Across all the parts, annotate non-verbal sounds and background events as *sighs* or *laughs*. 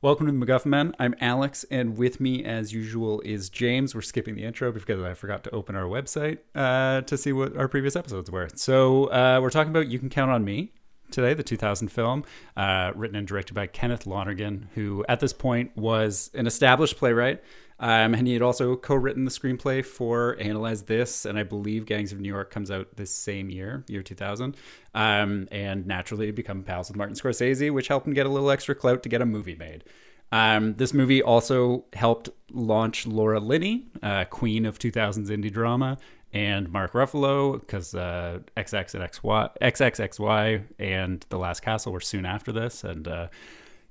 Welcome to the MacGuffin Men. I'm Alex, and with me, as usual, is James. We're skipping the intro because I forgot to open our website uh, to see what our previous episodes were. So uh, we're talking about You Can Count on Me today, the 2000 film, uh, written and directed by Kenneth Lonergan, who at this point was an established playwright. Um, and he had also co-written the screenplay for Analyze This, and I believe Gangs of New York comes out this same year, year 2000. Um, and naturally become pals with Martin Scorsese, which helped him get a little extra clout to get a movie made. Um, this movie also helped launch Laura Linney, uh, queen of 2000s indie drama, and Mark Ruffalo, because uh, XX and XY, XXXY and The Last Castle were soon after this. And uh,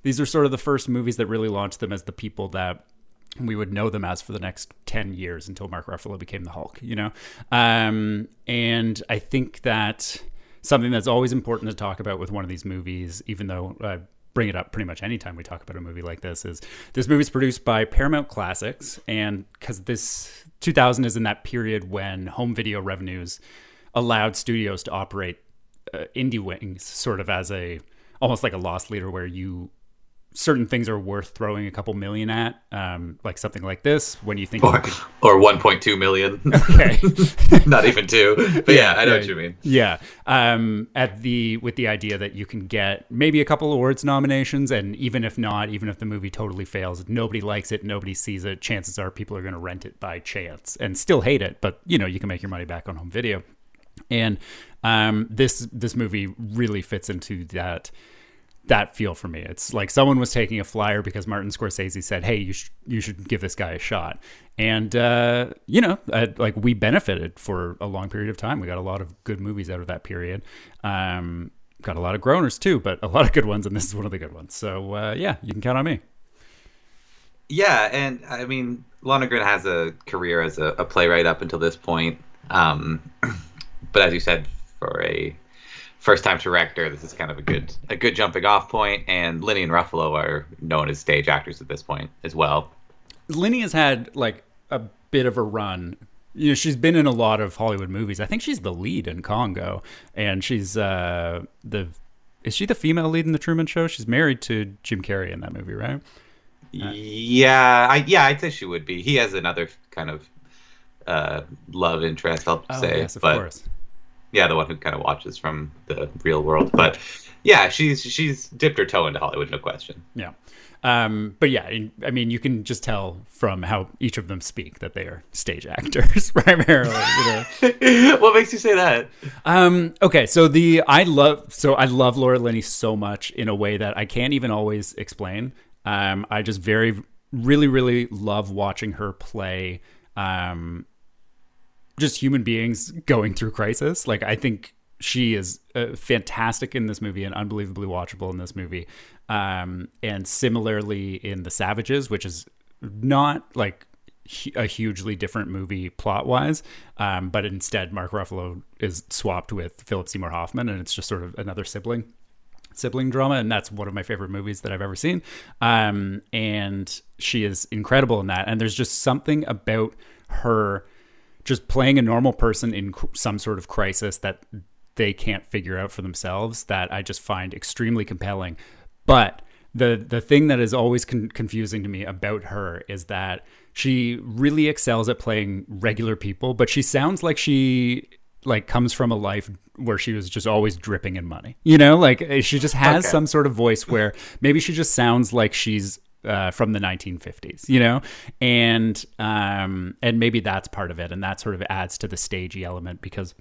these are sort of the first movies that really launched them as the people that we would know them as for the next 10 years until Mark Ruffalo became the Hulk, you know? Um, and I think that something that's always important to talk about with one of these movies, even though I bring it up pretty much anytime we talk about a movie like this, is this movie is produced by Paramount Classics. And because this 2000 is in that period when home video revenues allowed studios to operate uh, indie wings sort of as a almost like a loss leader where you certain things are worth throwing a couple million at, um, like something like this. When you think or, could, or 1.2 million, *laughs* okay, *laughs* not even two. But yeah, I know yeah, what you mean. Yeah, um, at the with the idea that you can get maybe a couple awards nominations, and even if not, even if the movie totally fails, nobody likes it, nobody sees it. Chances are people are going to rent it by chance and still hate it, but you know you can make your money back on home video. And um, this this movie really fits into that that feel for me. It's like someone was taking a flyer because Martin Scorsese said, "Hey, you sh- you should give this guy a shot," and uh, you know, uh, like we benefited for a long period of time. We got a lot of good movies out of that period. Um, got a lot of groaners too, but a lot of good ones, and this is one of the good ones. So uh, yeah, you can count on me. Yeah, and I mean, Lonergan has a career as a, a playwright up until this point, um, *clears throat* but as you said, for a first time director, this is kind of a good a good jumping off point. And Linney and Ruffalo are known as stage actors at this point as well. Linney has had like a bit of a run. You know, she's been in a lot of Hollywood movies. I think she's the lead in Congo, and she's uh, the is she the female lead in the Truman Show? She's married to Jim Carrey in that movie, right? Uh, yeah, I yeah, I'd say she would be. He has another kind of uh, love interest, I'll oh, say, yes, of but course. Yeah, the one who kind of watches from the real world. But yeah, she's she's dipped her toe into Hollywood, no question. Yeah. Um, but yeah, I mean, you can just tell from how each of them speak that they are stage *laughs* actors primarily. *laughs* What makes you say that? Um, okay, so the I love so I love Laura Linney so much in a way that I can't even always explain. Um, I just very really really love watching her play. Um, just human beings going through crisis. Like I think she is uh, fantastic in this movie and unbelievably watchable in this movie. Um, and similarly in The Savages, which is not like a hugely different movie plot wise, um, but instead Mark Ruffalo is swapped with Philip Seymour Hoffman, and it's just sort of another sibling sibling drama, and that's one of my favorite movies that I've ever seen. Um, and she is incredible in that, and there's just something about her just playing a normal person in cr- some sort of crisis that they can't figure out for themselves that I just find extremely compelling. But the the thing that is always con- confusing to me about her is that she really excels at playing regular people, but she sounds like she like comes from a life where she was just always dripping in money. You know, like eh, she just has Okay. some sort of voice where maybe she just sounds like she's uh, from the 1950s, you know, and um, and maybe that's part of it, and that sort of adds to the stagey element because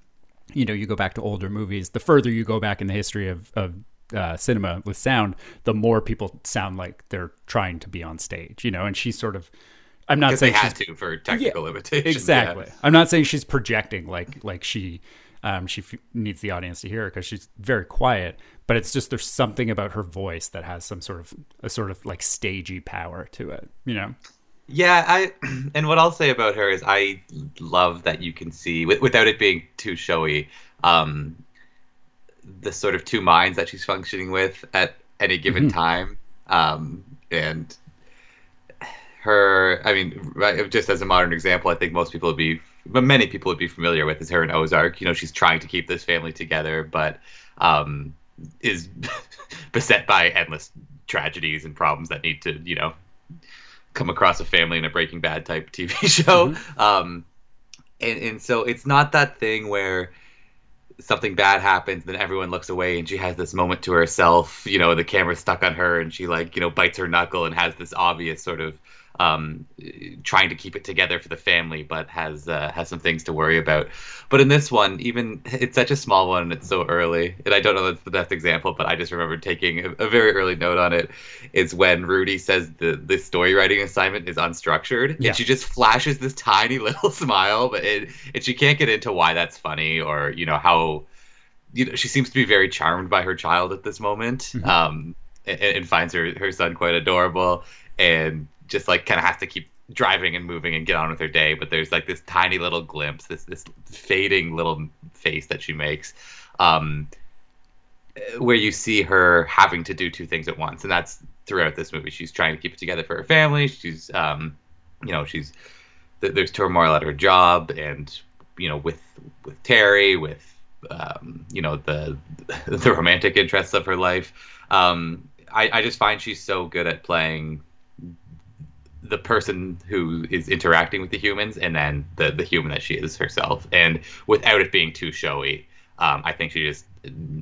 you know you go back to older movies. The further you go back in the history of of uh, cinema with sound, the more people sound like they're trying to be on stage, you know, and she's sort of. I'm not Because they saying had she's to for technical limitations. exactly. yeah. I'm not saying she's projecting like like she um, she f- needs the audience to hear her because she's very quiet. But it's just there's something about her voice that has some sort of a sort of like stagey power to it. You know. Yeah, I *clears throat* and what I'll say about her is I love that you can see wi- without it being too showy, um, the sort of two minds that she's functioning with at any given time, um, and her. I mean, right, just as a modern example, I think most people would be, but many people would be familiar with is her in Ozark. You know, she's trying to keep this family together, but um, is *laughs* beset by endless tragedies and problems that need to you know come across a family in a Breaking Bad type TV *laughs* show. Mm-hmm. Um, and and so it's not that thing where something bad happens, then everyone looks away and she has this moment to herself. You know, the camera's stuck on her and she like, you know, bites her knuckle and has this obvious sort of um, trying to keep it together for the family, but has uh, has some things to worry about. But in this one, even it's such a small one and it's so early, and I don't know that's the best example, but I just remember taking a, a very early note on it. Is when Rudy says the the story writing assignment is unstructured, yeah. and she just flashes this tiny *laughs* little smile, but it, and she can't get into why that's funny or you know how you know she seems to be very charmed by her child at this moment. Mm-hmm. Um, and, and finds her her son quite adorable and just like kind of has to keep driving and moving and get on with her day. But there's like this tiny little glimpse, this this fading little face that she makes, um, where you see her having to do two things at once, and that's throughout this movie. She's trying to keep it together for her family. She's, um, you know, she's there's turmoil at her job, and you know, with with Terry, with um, you know the *laughs* the romantic interests of her life. Um, I, I just find she's so good at playing the person who is interacting with the humans and then the the human that she is herself. And without it being too showy um, i think she just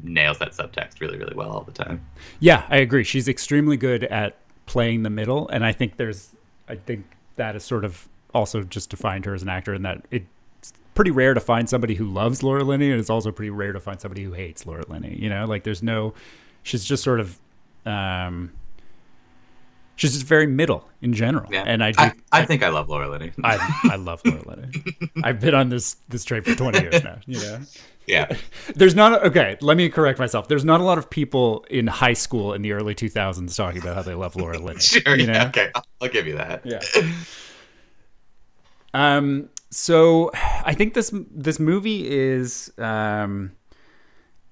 nails that subtext really really well all the time. Yeah i agree. She's extremely good at playing the middle and i think there's i think that is sort of also just defined her as an actor in that it's pretty rare to find somebody who loves laura linney and it's also pretty rare to find somebody who hates laura linney you know? Like there's no she's just sort of um she's just very middle in general. Yeah. And I, do, I, I, think I love Laura Linney. I, *laughs* I love Laura Linney. I've been on this this train for 20 years now. You know. Yeah. *laughs* There's not okay. Let me correct myself. There's not a lot of people in high school in the early 2000s talking about how they love Laura Linney. *laughs* sure. You know? Yeah, okay. I'll give you that. Yeah. Um. So I think this this movie is. Um.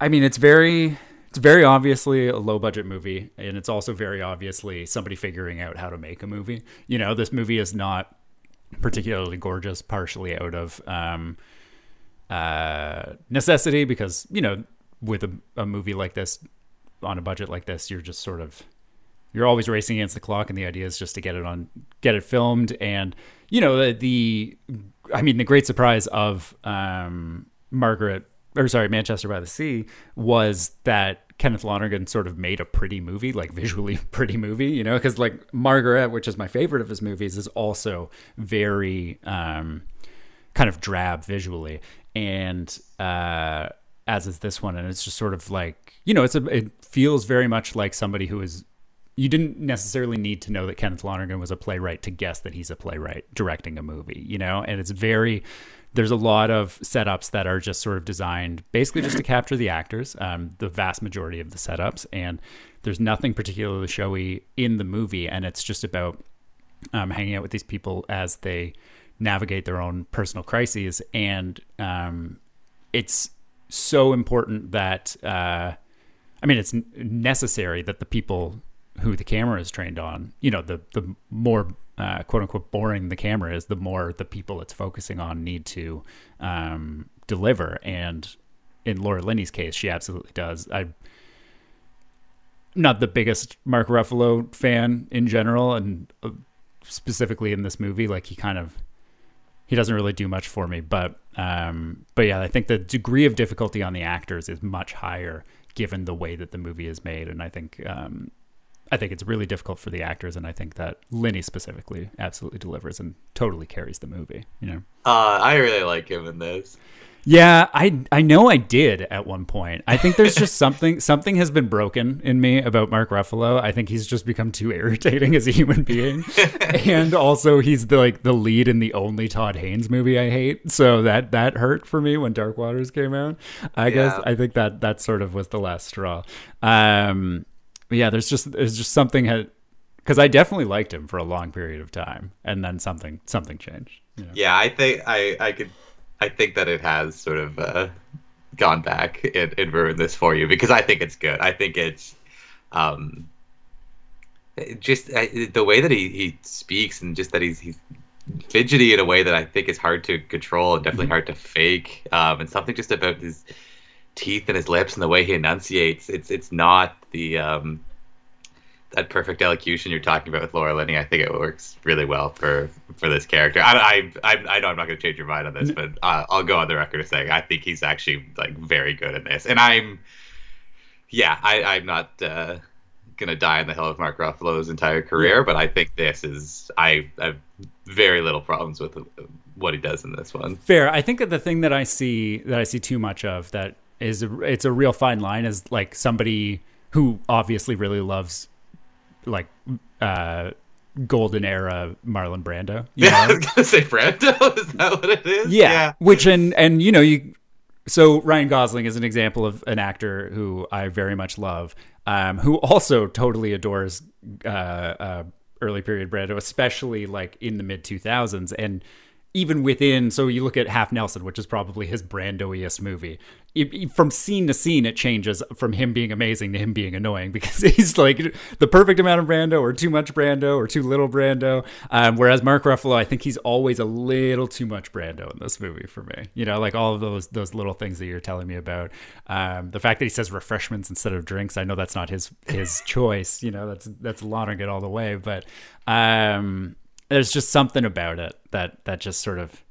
I mean, it's very it's very obviously a low budget movie and it's also very obviously somebody figuring out how to make a movie. You know this movie is not particularly gorgeous partially out of um, uh, necessity because you know with a, a movie like this on a budget like this you're just sort of you're always racing against the clock and the idea is just to get it on get it filmed. And you know the, the i mean the great surprise of um, margaret or sorry, Manchester by the Sea was that Kenneth Lonergan sort of made a pretty movie, like visually *laughs* pretty movie, you know, because like Margaret, which is my favorite of his movies, is also very um, kind of drab visually, and uh, as is this one, and it's just sort of like you know, it's a it feels very much like somebody who is. You didn't necessarily need to know that Kenneth Lonergan was a playwright to guess that he's a playwright directing a movie, you know, and it's very there's a lot of setups that are just sort of designed basically just to capture the actors, um, the vast majority of the setups. And there's nothing particularly showy in the movie. And it's just about um, hanging out with these people as they navigate their own personal crises. And um, it's so important that, uh, I mean, it's necessary that the people who the camera is trained on, you know, the, the more uh, quote unquote boring the camera is, the more the people it's focusing on need to um, deliver. And in Laura Linney's case, she absolutely does. I'm not the biggest Mark Ruffalo fan in general, and uh, specifically in this movie, like he kind of he doesn't really do much for me. But um, but yeah, I think the degree of difficulty on the actors is much higher given the way that the movie is made, and I think um, I think it's really difficult for the actors, and I think that Linney specifically absolutely delivers and totally carries the movie. You know, uh, I really like him in this. Yeah, I I know I did at one point. I think there's just *laughs* something something has been broken in me about Mark Ruffalo. I think he's just become too irritating as a human being, *laughs* and also he's the like the lead in the only Todd Haynes movie I hate. So that that hurt for me when Dark Waters came out. I yeah. guess I think that that sort of was the last straw. Um, but yeah, there's just there's just something had because I definitely liked him for a long period of time, and then something something changed. You know? Yeah, I think I I could I think that it has sort of uh, gone back and, and ruined this for you because I think it's good. I think it's um just the way that he, he speaks and just that he's he's fidgety in a way that I think is hard to control and definitely mm-hmm. hard to fake. Um, and something just about his teeth and his lips and the way he enunciates. It's it's not the um, that perfect elocution you're talking about with Laura Linney, I think it works really well for for this character. I I, I, I know I'm not going to change your mind on this, but uh, I'll go on the record as saying I think he's actually like very good in this, and I'm yeah I I'm not. Uh, gonna die on the hill of Mark Ruffalo's entire career, but I think this is I have very little problems with what he does in this one. Fair. I think that the thing that I see that I see too much of that is a, it's a real fine line is like somebody who obviously really loves like uh golden era Marlon Brando. yeah, *laughs* know? I was gonna say Brando. *laughs* Is that what it is? Yeah. yeah. Which and and you know you so Ryan Gosling is an example of an actor who I very much love, um, who also totally adores uh, uh, early period Brando, especially like in the mid two thousands and even within so you look at half nelson which is probably his brandoiest movie. It, from scene to scene it changes from him being amazing to him being annoying *laughs* because he's like the perfect amount of brando or too much brando or too little brando. Um, whereas mark ruffalo i think he's always a little too much brando in this movie for me. You know like all of those those little things that you're telling me about. Um, the fact that he says refreshments instead of drinks i know that's not his his *laughs* choice. You know that's that's Lonergan all the way but um there's just something about it that that just sort of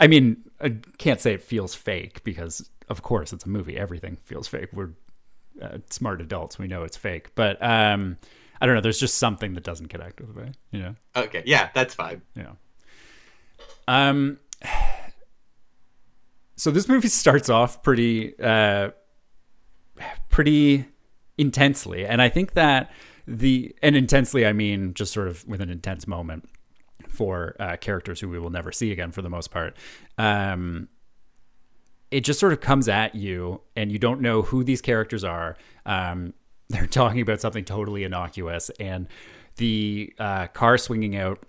I mean, I can't say it feels fake because of course it's a movie. Everything feels fake. We're uh, smart adults. We know it's fake. But um I don't know, there's just something that doesn't connect with me, you know. Okay. Yeah, that's fine. Yeah. Um so this movie starts off pretty uh pretty intensely and I think that the and intensely I mean just sort of with an intense moment for uh, characters who we will never see again for the most part. Um, it just sort of comes at you, and you don't know who these characters are. Um, *laughs* they're talking about something totally innocuous, and the uh, car swinging out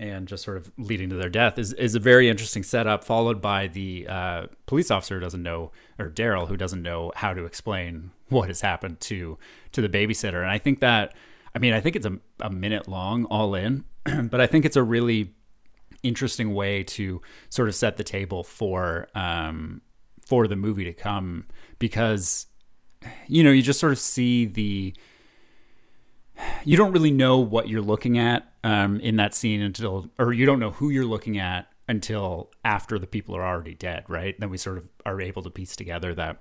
and just sort of leading to their death is, is a very interesting setup, followed by the uh, police officer who doesn't know, or Daryl, who doesn't know how to explain *laughs* what has happened to to the babysitter. And I think that, I mean, I think it's a, a minute long all in, *clears throat* but I think it's a really interesting way to sort of set the table for um, for the movie to come because you know you just sort of see the you don't really know what you're looking at um, in that scene until, or you don't know who you're looking at until after the people are already dead, right? Then we sort of are able to piece together that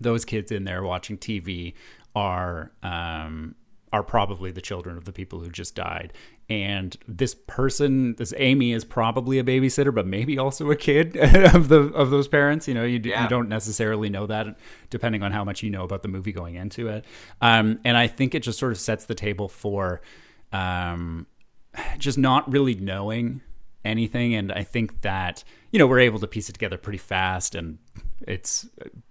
those kids in there watching TV are um, are probably the children of the people who just died. And this person, this Amy, is probably a babysitter, but maybe also a kid *laughs* of the of those parents. You know, you, yeah. you don't necessarily know that, depending on how much you know about the movie going into it. Um, and I think it just sort of sets the table for um, just not really knowing anything. And I think that you know we're able to piece it together pretty fast, and it's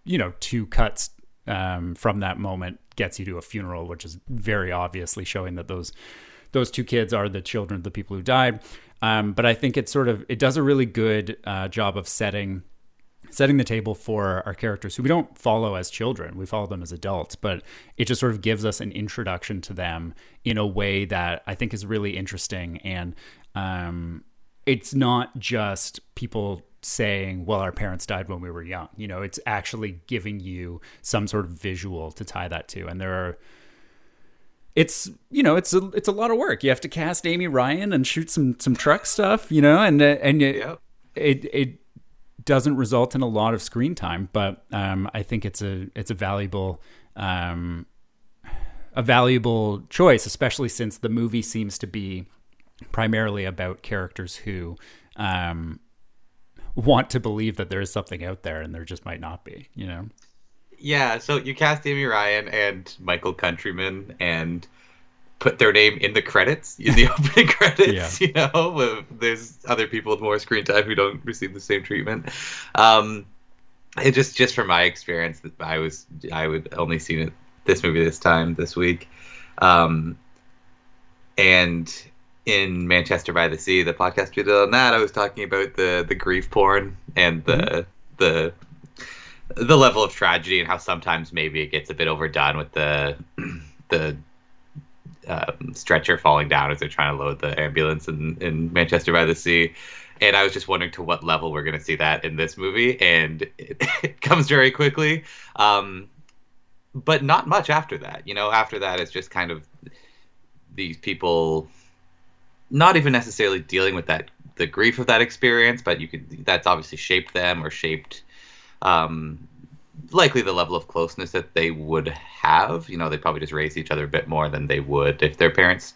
you know two cuts um, from that moment gets you to a funeral, which is very obviously showing that those those two kids are the children of the people who died. Um, but I think it sort of it does a really good uh, job of setting setting the table for our characters who we don't follow as children we follow them as adults but it just sort of gives us an introduction to them in a way that i think is really interesting and um, it's not just people saying, well, our parents died when we were young. You know, it's actually giving you some sort of visual to tie that to. And there are it's you know it's a it's a lot of work. You have to cast Amy Ryan and shoot some some truck stuff, you know, and uh, and it, yep. it it doesn't result in a lot of screen time, but um, I think it's a it's a valuable um, a valuable choice, especially since the movie seems to be primarily about characters who um, want to believe that there is something out there and there just might not be, you know? Yeah, so you cast Amy Ryan and Michael Countryman and put their name in the credits, in the *laughs* opening credits, yeah. you know? There's other people with more screen time who don't receive the same treatment. Um, it just just from my experience that I was I would only seen it this movie this time this week. Um, and in Manchester by the Sea, the podcast we did on that, I was talking about the the grief porn and the mm-hmm. the the level of tragedy and how sometimes maybe it gets a bit overdone with the *clears throat* the um, stretcher falling down as they're trying to load the ambulance in, in Manchester by the Sea. And I was just wondering to what level we're going to see that in this movie, and *laughs* it, it comes very quickly. Um, but not much after that. You know, after that, it's just kind of these people not even necessarily dealing with that the grief of that experience, but you could that's obviously shaped them or shaped um, likely the level of closeness that they would have. You know, they probably just raised each other a bit more than they would if their parents,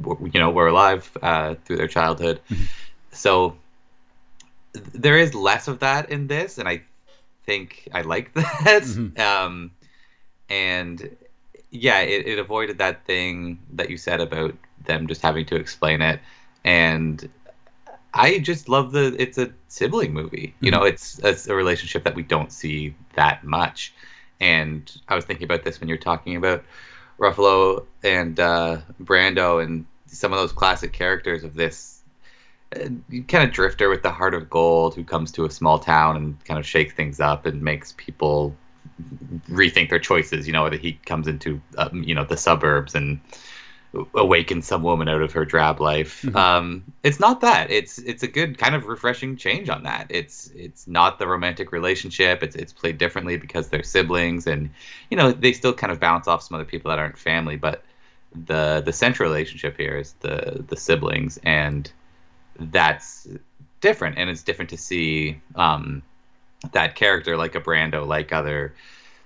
were, you know, were alive uh, through their childhood. Mm-hmm. So there is less of that in this, and I think I like *laughs* that. Mm-hmm. Um, and yeah, it, it avoided that thing that you said about them just having to explain it. And I just love the it's a sibling movie. You mm-hmm. know, it's it's a relationship that we don't see that much. And I was thinking about this when you're talking about Ruffalo and uh, Brando and some of those classic characters of this uh, kind of drifter with the heart of gold who comes to a small town and kind of shakes things up and makes people rethink their choices. You know, that he comes into um, you know the suburbs and awaken some woman out of her drab life. Mm-hmm. Um, it's not that. It's it's a good kind of refreshing change on that. It's it's not the romantic relationship. It's it's played differently because they're siblings, and you know they still kind of bounce off some other people that aren't family. But the the central relationship here is the the siblings, and that's different. And it's different to see um, that character like a Brando, like other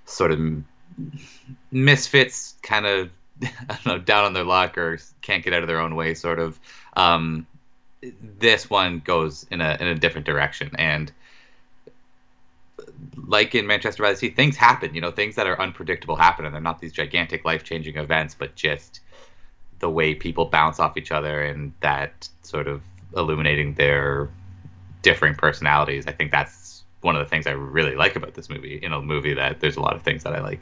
sort of misfits, kind of *laughs* I don't know, down on their luck or can't get out of their own way, sort of. Um, this one goes in a in a different direction, and like in Manchester by the Sea, things happen. You know, things that are unpredictable happen, and they're not these gigantic life changing events, but just the way people bounce off each other and that sort of illuminating their differing personalities. I think that's one of the things I really like about this movie. In a movie that there's a lot of things that I like.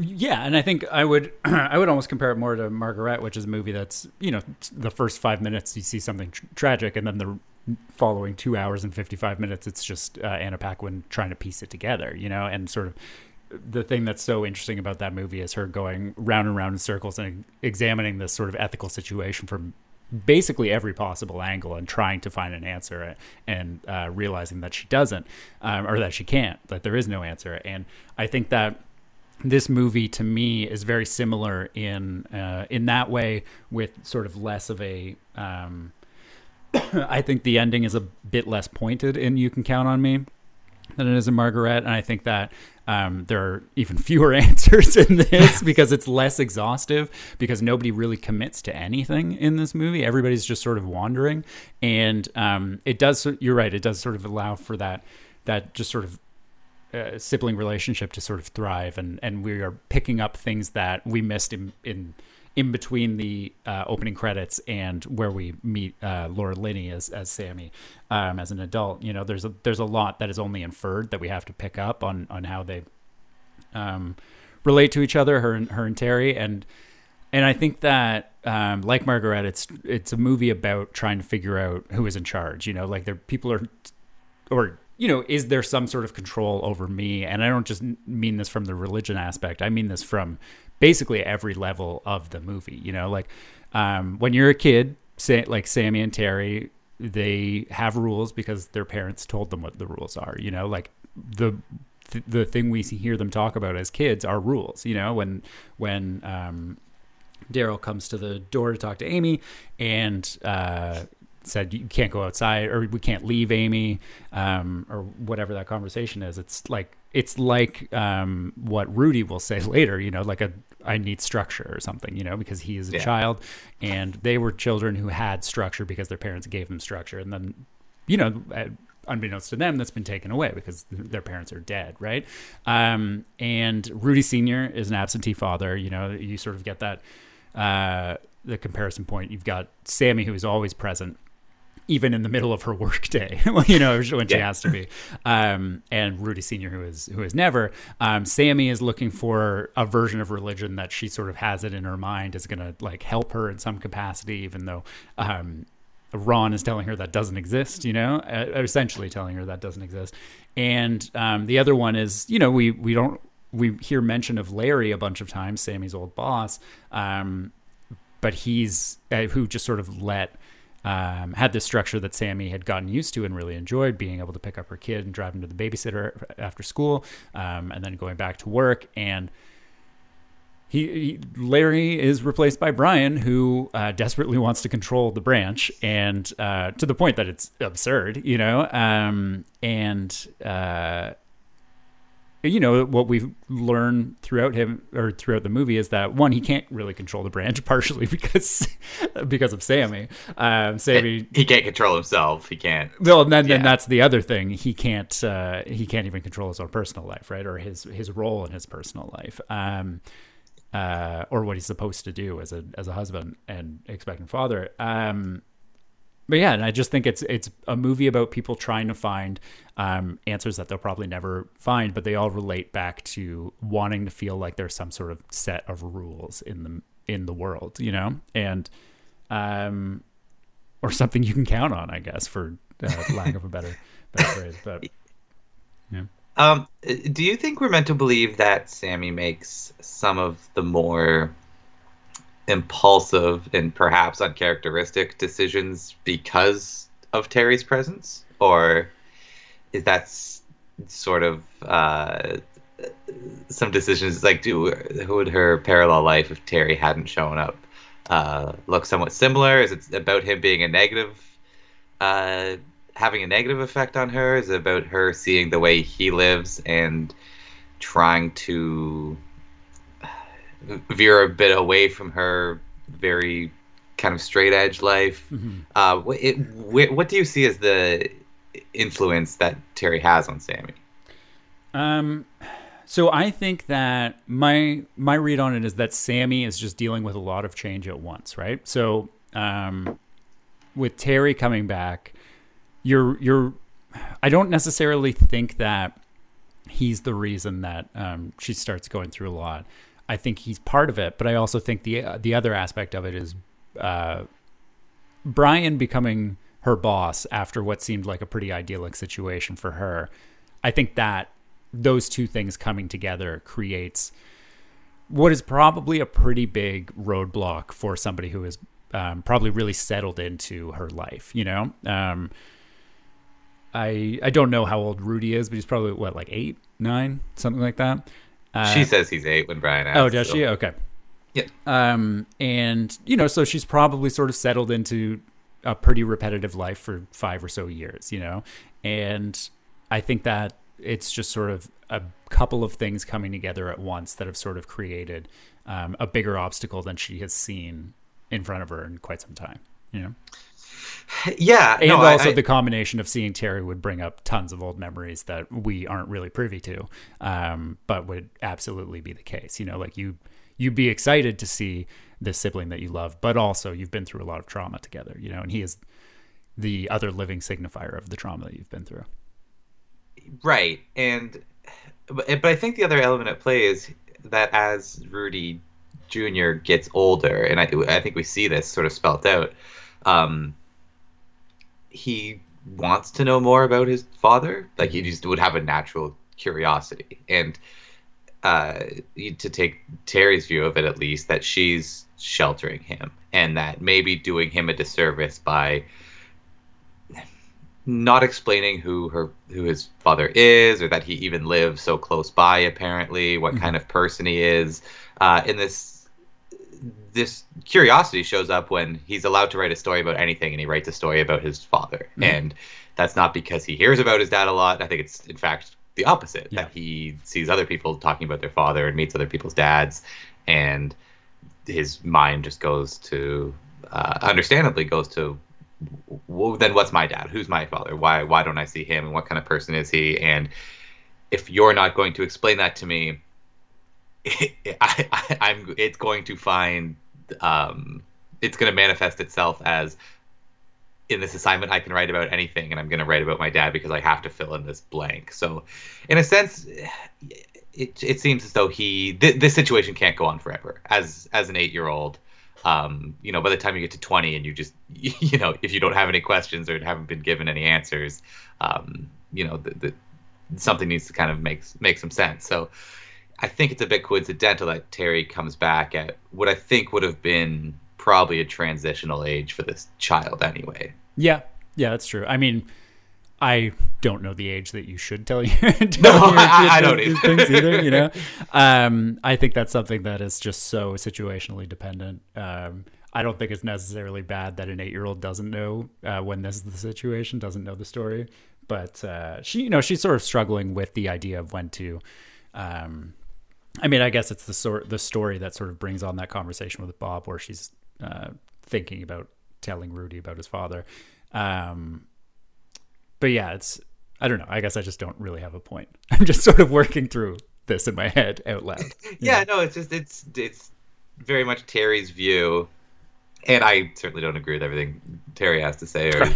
Yeah, and I think I would *clears throat* I would almost compare it more to Margaret, which is a movie that's you know the first five minutes you see something tr- tragic, and then the following two hours and fifty five minutes it's just uh, Anna Paquin trying to piece it together, you know, and sort of the thing that's so interesting about that movie is her going round and round in circles and examining this sort of ethical situation from basically every possible angle and trying to find an answer and uh, realizing that she doesn't um, or that she can't that there is no answer. And i think that this movie to me is very similar in uh, in that way, with sort of less of a. Um, *coughs* I think the ending is a bit less pointed in "You Can Count on Me" than it is in Margaret, and I think that um, there are even *laughs* fewer *laughs* answers in this *laughs* because it's less exhaustive because nobody really commits to anything in this movie. Everybody's just sort of wandering, and um, it does. You're right. It does sort of allow for that that just sort of uh, sibling relationship to sort of thrive, and and we are picking up things that we missed in in in between the uh, opening credits and where we meet uh, Laura Linney as as Sammy um, as an adult. You know, there's a there's a lot that is only inferred that we have to pick up on on how they um, relate to each other, her and her and Terry, and and I think that um, like Margaret, it's it's a movie about trying to figure out who is in charge. You know, like there people are or you know, is there some sort of control over me? And I don't just mean this from the religion aspect. I mean this from basically every level of the movie. You know, like um, when you're a kid, say like Sammy and Terry, they have rules because their parents told them what the rules are. You know, like the the thing we hear them talk about as kids are rules. You know, when when um, Daryl comes to the door to talk to Amy, and uh, said you can't go outside or we can't leave Amy um, or whatever that conversation is. It's like it's like um, what Rudy will say *laughs* later. You know, like a I need structure or something. You know, because he is a yeah. child and they were children who had structure because their parents gave them structure, and then you know. Unbeknownst to them, that's been taken away because their parents are dead, right? Um, and Rudy Senior is an absentee father. You know, you sort of get that uh, the comparison point. You've got Sammy, who is always present, even in the middle of her workday, *laughs* you know, when she yeah. has to be. Um, and Rudy Senior, who is who is never. Um, Sammy is looking for a version of religion that she sort of has it in her mind is going to like help her in some capacity, even though. Um, Ron is telling her that doesn't exist, you know, uh, essentially telling her that doesn't exist. And um, the other one is, you know, we we don't we hear mention of Larry a bunch of times, Sammy's old boss, um, but he's uh, who just sort of let um, had this structure that Sammy had gotten used to and really enjoyed, being able to pick up her kid and drive him to the babysitter after school, um, and then going back to work. And he, he Larry is replaced by Brian, who uh, desperately wants to control the branch, and uh, to the point that it's absurd, you know. Um, and uh, you know what we've learned throughout him or throughout the movie is that one he can't really control the branch *laughs* partially because because of Sammy. Um, Sammy he can't control himself. He can't. Well, and then, yeah. then that's the other thing. He can't uh, he can't even control his own personal life, right, or his his role in his personal life. Um, uh, or what he's supposed to do as a as a husband and expectant father. Um, but yeah, and I just think it's it's a movie about people trying to find um, answers that they'll probably never find, but they all relate back to wanting to feel like there's some sort of set of rules in the in the world, you know, and um, or something you can count on, I guess, for uh, lack of a better better phrase. But yeah. Um, do you think we're meant to believe that Sammy makes some of the more impulsive and perhaps uncharacteristic decisions because of Terry's presence, or is that sort of uh, some decisions like do would her parallel life if Terry hadn't shown up uh, look somewhat similar? Is it about him being a negative, uh, having a negative effect on her? Is it about her seeing the way he lives and trying to veer a bit away from her very kind of straight edge life. Mm-hmm. Uh, it, what do you see as the influence that Terry has on Sammy? Um, so I think that my my read on it is that Sammy is just dealing with a lot of change at once, right? So um, with Terry coming back, you're you're I don't necessarily think that he's the reason that um, she starts going through a lot. I think he's part of it, but I also think the uh, the other aspect of it is uh, Brian becoming her boss after what seemed like a pretty idyllic situation for her. I think that those two things coming together creates what is probably a pretty big roadblock for somebody who is um, probably really settled into her life. You know, um, I I don't know how old Rudy is, but he's probably what like eight, nine, something like that. Uh, she says he's eight when Brian asks. Oh, does so. she? Okay. Yeah. Um, and you know, so she's probably sort of settled into a pretty repetitive life for five or so years, you know, and I think that it's just sort of a couple of things coming together at once that have sort of created um, a bigger obstacle than she has seen in front of her in quite some time, you know. Yeah, and no, also I, the combination of seeing Terry would bring up tons of old memories that we aren't really privy to, um, but would absolutely be the case. You know, like you you'd be excited to see the sibling that you love, but also you've been through a lot of trauma together. You know, and he is the other living signifier of the trauma that you've been through. Right, and but I think the other element at play is that as Rudy Jr. gets older, and I, I think we see this sort of spelt out. Um, he wants to know more about his father. Like he just would have a natural curiosity, and uh, to take Terry's view of it, at least, that she's sheltering him, and that maybe doing him a disservice by not explaining who her who his father is, or that he even lives so close by. Apparently, what mm-hmm. kind of person he is. Uh, in this this curiosity shows up when he's allowed to write a story about anything and he writes a story about his father. Mm-hmm. and that's not because he hears about his dad a lot. I think it's in fact the opposite yeah. that he sees other people talking about their father and meets other people's dads and his mind just goes to uh, understandably goes to well, then what's my dad? Who's my father? Why why don't i see him? And what kind of person is he? And if you're not going to explain that to me *laughs* I, am it's going to find um, it's going to manifest itself as in this assignment I can write about anything and I'm going to write about my dad because I have to fill in this blank. So in a sense it it seems as though he th- this situation can't go on forever as as an 8-year-old um, you know, by the time you get to 20 and you just, *laughs* you know, if you don't have any questions or haven't been given any answers, um, you know, the, the, something needs to kind of make make some sense. So, I think it's a bit coincidental that Terry comes back at what I think would have been probably a transitional age for this child anyway. Yeah, yeah, that's true. I mean, I don't know the age that you should tell *laughs* you. *laughs* No, your I- I don't either. things either. You know, *laughs* um, I think that's something that is just so situationally dependent. Um, I don't think it's necessarily bad that an eight-year-old doesn't know uh, when this is the situation, doesn't know the story. But uh, she, you know, she's sort of struggling with the idea of when to. Um, I mean, I guess it's the sort the story that sort of brings on that conversation with Bob, where she's uh, thinking about telling Rudy about his father. Um, but yeah, it's I don't know. I guess I just don't really have a point. *laughs* I'm just sort of working through this in my head out loud. *laughs* yeah, no, it's just it's it's very much Terry's view, and I certainly don't agree with everything Terry has to say. Or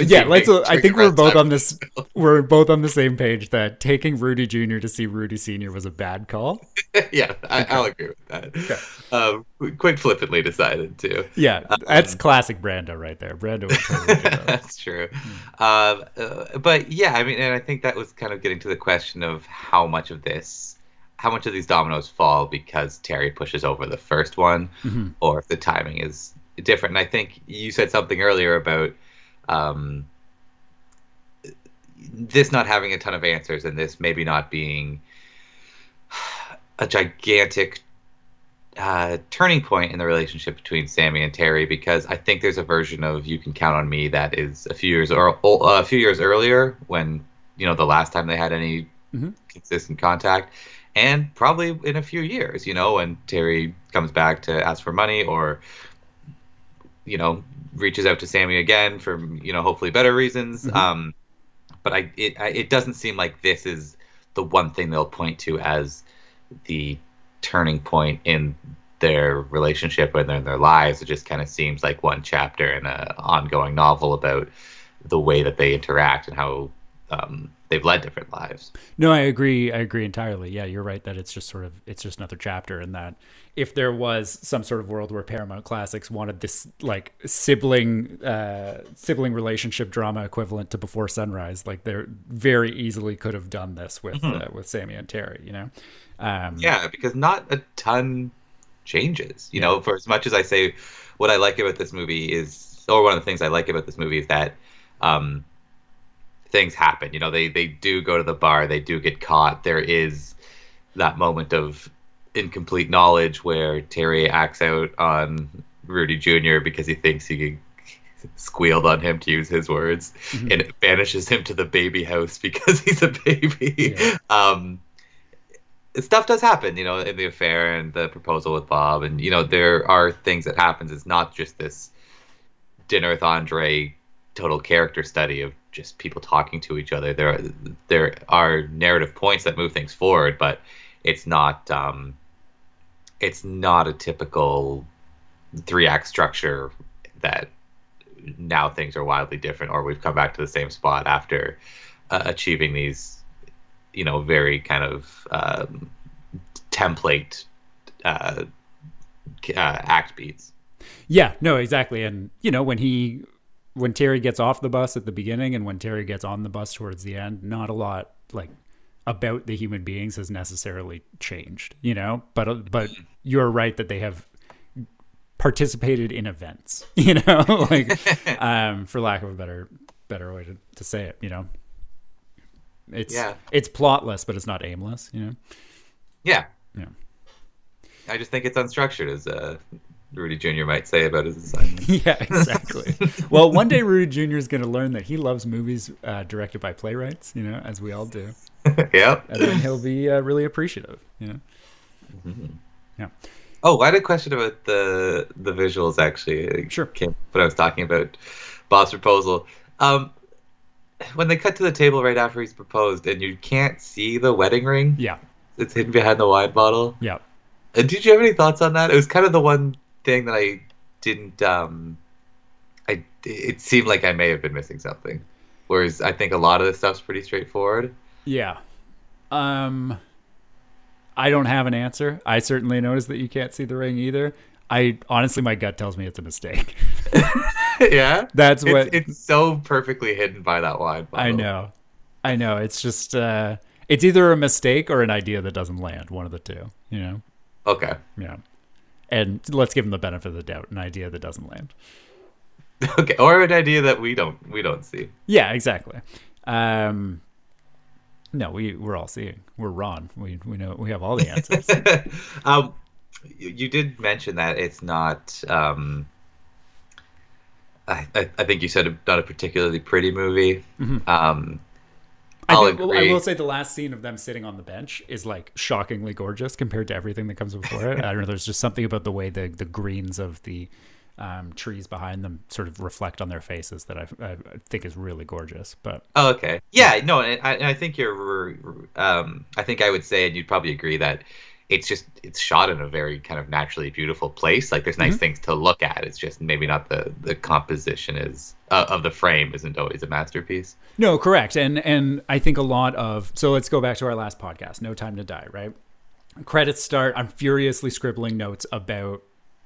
Yeah, let's. makes I think we're both on this. *laughs* We're both on the same page that taking Rudy Jr. to see Rudy Sr. was a bad call. *laughs* yeah, I, I'll agree with that. Um, quite flippantly decided to. Yeah, Um, that's classic Brando right there. Brando totally that. *laughs* That's true. Um, uh, but yeah, I mean, and I think that was kind of getting to the question of how much of this, how much of these dominoes fall because Terry pushes over the first one, Mhm. or if the timing is different. And I think you said something earlier about um, this not having a ton of answers and this maybe not being a gigantic uh, turning point in the relationship between Sammy and Terry because I think there's a version of "You Can Count on Me" that is a few years or uh, a few years earlier when you know the last time they had any Mhm. consistent contact, and probably in a few years, you know, when Terry comes back to ask for money or you know reaches out to Sammy again for you know hopefully better reasons. Mhm. Um, but I it I, it doesn't seem like this is the one thing they'll point to as the turning point in their relationship and in their lives. It just kind of seems like one chapter in an ongoing novel about the way that they interact and how um, they've led different lives. No, I agree. I agree entirely. Yeah, you're right that it's just sort of it's just another chapter, and that if there was some sort of world where Paramount Classics wanted this like sibling uh, sibling relationship drama equivalent to Before Sunrise, like they very easily could have done this with uh, with Sammy and Terry. You know, um, Yeah, because not a ton changes. You know, for as much as I say what I like about this movie is, or one of the things I like about this movie is that um, things happen. You know, they they do go to the bar, they do get caught. There is that moment of incomplete knowledge where Terry acts out on Rudy Jr. because he thinks he *laughs* squealed on him to use his words Mhm. and it banishes him to the baby house *laughs* because he's a baby. Yeah. Um, stuff does happen, you know, in the affair and the proposal with Bob, and you know there are things that happens. It's not just this dinner with Andre total character study of just people talking to each other. There, are, there are narrative points that move things forward, but it's not. Um, it's not a typical three act structure that now things are wildly different, or we've come back to the same spot after uh, achieving these, you know, very kind of um, template uh, uh, act beats. Yeah, no, exactly. And you know, when he when Terry gets off the bus at the beginning and when Terry gets on the bus towards the end, not a lot like about the human beings has necessarily changed, you know? But but you're right that they have participated in events, *laughs* you know, *laughs* like um for lack of a better better way to, to say it, you know. It's Yeah. it's plotless, but it's not aimless, you know. Yeah, Yeah. I just think it's unstructured, as uh, Rudy Jr. might say about his assignment. *laughs* Yeah, exactly. well, one day Rudy Jr. is going to learn that he loves movies uh, directed by playwrights, you know, as we all do, *laughs* yep. and then he'll be uh, really appreciative, you know. Yeah. Oh, I had a question about the the visuals. Actually, It Sure. Came when I was talking about Bob's proposal. Um, when they cut to the table right after he's proposed, and you can't see the wedding ring, Yeah, it's hidden behind the wine bottle. yeah. Uh, Did you have any thoughts on that? It was kind of the one thing that I didn't. Um, I it seemed like I may have been missing something, whereas I think a lot of this stuff's pretty straightforward. Yeah. Um I don't have an answer. I certainly noticed that you can't see the ring either. I honestly my gut tells me it's a mistake. *laughs* yeah, That's it's, what it's so perfectly hidden by that wine bottle. I know. I know. It's just uh it's either a mistake or an idea that doesn't land, one of the two, you know. Okay. Yeah. And let's give them the benefit of the doubt, an idea that doesn't land. *laughs* okay, or an idea that we don't we don't see. Yeah, exactly. Um, no, we we're all seeing. We're Ron. We we know we have all the answers. *laughs* um, you, did mention that it's not. Um, I, I, I think you said not a particularly pretty movie. Mm-hmm. Um, I, I'll think, well, I will say the last scene of them sitting on the bench is like shockingly gorgeous compared to everything that comes before it. *laughs* I don't know. There's just something about the way the the greens of the um, trees behind them sort of reflect on their faces that I, I think is really gorgeous. But Oh, okay. Yeah, no, and I, and I think you're. Um, I think I would say, and you'd probably agree that it's just it's shot in a very kind of naturally beautiful place. Like there's nice Mm-hmm. things to look at. It's just maybe not the the composition is uh, of the frame isn't always a masterpiece. No, correct. And and I think a lot of so let's go back to our last podcast, No Time to Die, right? Credits start. I'm furiously scribbling notes about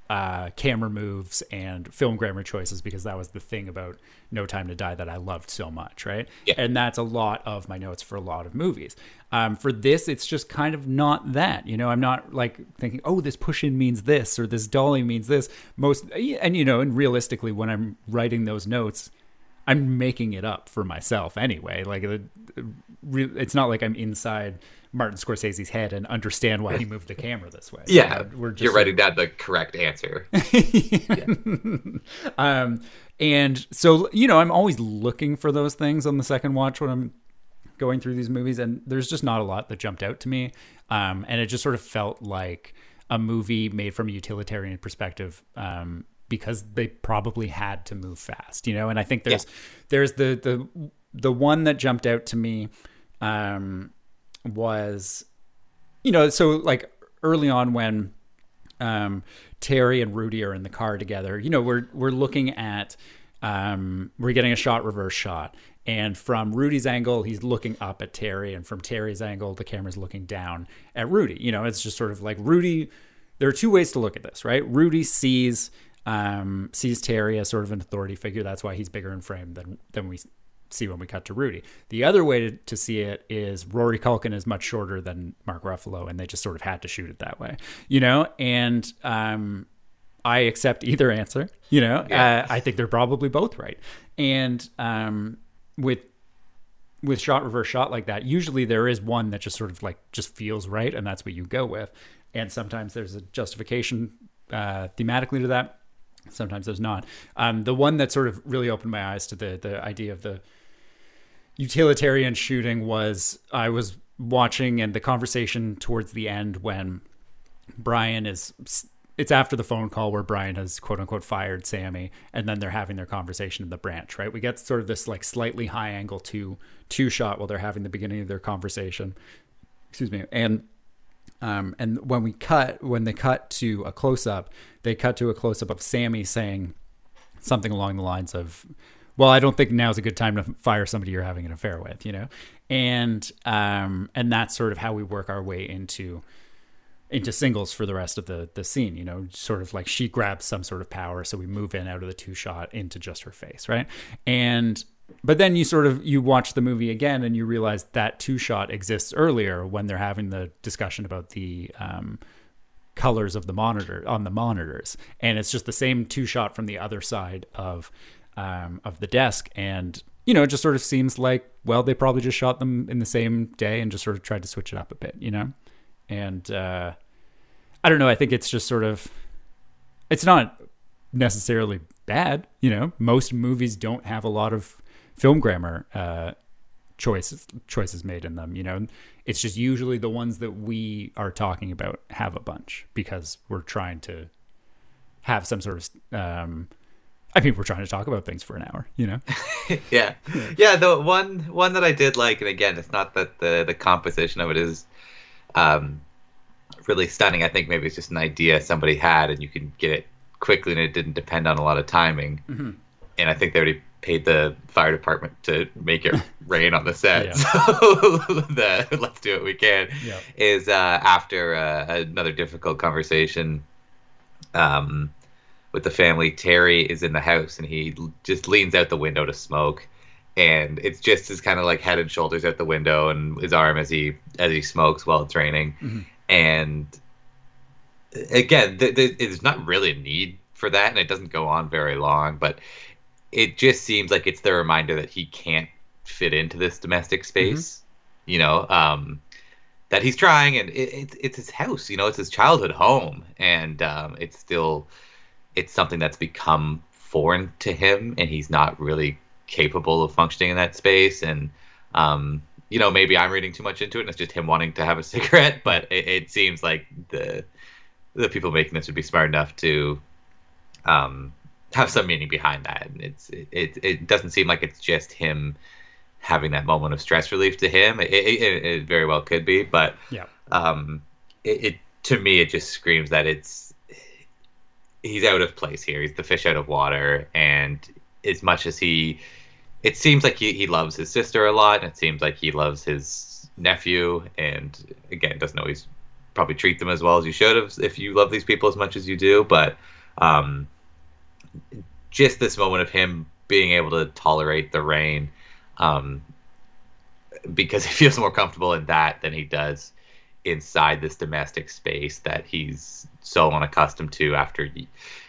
uh, camera moves and film grammar choices because that was the thing about No Time to Die that I loved so much, right? Yeah. And that's a lot of my notes for a lot of movies. Um, for this, it's just kind of not that. You know, I'm not like thinking, oh, this push in means this or this dolly means this. Most and you know, and realistically, when I'm writing those notes, I'm making it up for myself anyway. Like re- it's not like I'm inside Martin Scorsese's head and understand why he moved the camera this way. Yeah, You know, we're just you're writing down the correct answer. *laughs* um, and so you know, I'm always looking for those things on the second watch when I'm going through these movies, and there's just not a lot that jumped out to me. Um, and it just sort of felt like a movie made from a utilitarian perspective. Um, because they probably had to move fast, you know, and I think there's there's the the the one that jumped out to me um, was, you know, so like early on when um, Terry and Rudy are in the car together. You know, we're we're looking at um, we're getting a shot reverse shot, and from Rudy's angle, he's looking up at Terry, and from Terry's angle, the camera's looking down at Rudy. You know, it's just sort of like Rudy. There are two ways to look at this, right? Rudy sees um, sees Terry as sort of an authority figure. That's why he's bigger in frame than than we see when we cut to Rudy. The other way to, to see it is Rory Culkin is much shorter than Mark Ruffalo, and they just sort of had to shoot it that way, you know. And um, I accept either answer. You know, Yeah. uh, I think they're probably both right. And um, with with shot reverse shot like that, usually there is one that just sort of like just feels right, and that's what you go with. And sometimes there's a justification uh, thematically to that. Sometimes there's not. Um, the one that sort of really opened my eyes to the the idea of the utilitarian shooting was I was watching and the conversation towards the end when Brian is it's after the phone call where Brian has quote unquote fired Sammy and then they're having their conversation in the branch, right? We get sort of this like slightly high angle two two shot while they're having the beginning of their conversation. Excuse me. And um, and when we cut, when they cut to a close up, they cut to a close up of Sammy saying something along the lines of, "Well, I don't think now's a good time to fire somebody you're having an affair with," you know, and um, and that's sort of how we work our way into into singles for the rest of the the scene. You know, sort of like she grabs some sort of power, so we move in out of the two shot into just her face, right? And but then you sort of you watch the movie again and you realize that two shot exists earlier when they're having the discussion about the um, colors of the monitor on the monitors, and it's just the same two shot from the other side of um, of the desk, and you know it just sort of seems like well they probably just shot them in the same day and just sort of tried to switch it up a bit, you know, and uh, I don't know. I think it's just sort of it's not necessarily bad, you know. Most movies don't have a lot of film grammar uh, choices choices made in them. You know, it's just usually the ones that we are talking about have a bunch because we're trying to have some sort of. Um, I mean, we're trying to talk about things for an hour. You know, *laughs* yeah, yeah. The one one that I did like, and again, it's not that the the composition of it is um, really stunning. I think maybe it's just an idea somebody had, and you can get it quickly, and it didn't depend on a lot of timing. Mm-hmm. And I think they already paid the fire department to make it *laughs* rain on the set. Yeah. So *laughs* the let's do what we can Yeah. is uh, after uh, another difficult conversation um, with the family. Terry is in the house and he just leans out the window to smoke, and it's just his kind of like head and shoulders out the window and his arm as he as he smokes while it's raining. Mhm. And again, th- th- there's not really a need for that, and it doesn't go on very long, but it just seems like it's the reminder that he can't fit into this domestic space. Mm-hmm. You know, um, that he's trying, and it, it, it's his house. You know, it's his childhood home, and um, it's still it's something that's become foreign to him, and he's not really capable of functioning in that space. And um, you know, maybe I'm reading too much into it, and it's just him wanting to have a *laughs* cigarette. But it, it seems like the the people making this would be smart enough to um, have some meaning behind that. And it's it, it, it doesn't seem like it's just him having that moment of stress relief to him. It, it, it very well could be, but yeah, um, it, it to me it just screams that it's he's out of place here. He's the fish out of water, and as much as he, it seems like he, he loves his sister a lot, and it seems like he loves his nephew, and again doesn't always probably treat them as well as you should have if you love these people as much as you do, but um, just this moment of him being able to tolerate the rain um, because *laughs* he feels more comfortable in that than he does inside this domestic space that he's so unaccustomed to after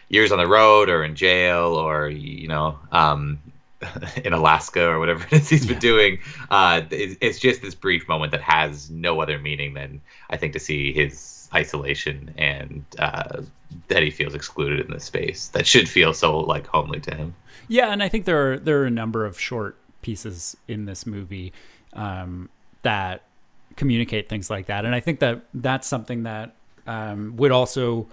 years on the road or in jail or you know um, *laughs* in Alaska or whatever *laughs* it is he's been doing. Uh, it's just this brief moment that has no other meaning than I think to see his isolation and uh, that he feels excluded in this space that should feel so like homely to him. Yeah, and I think there are there are a number of short pieces in this movie um, that communicate things like that, and I think that that's something that um, would also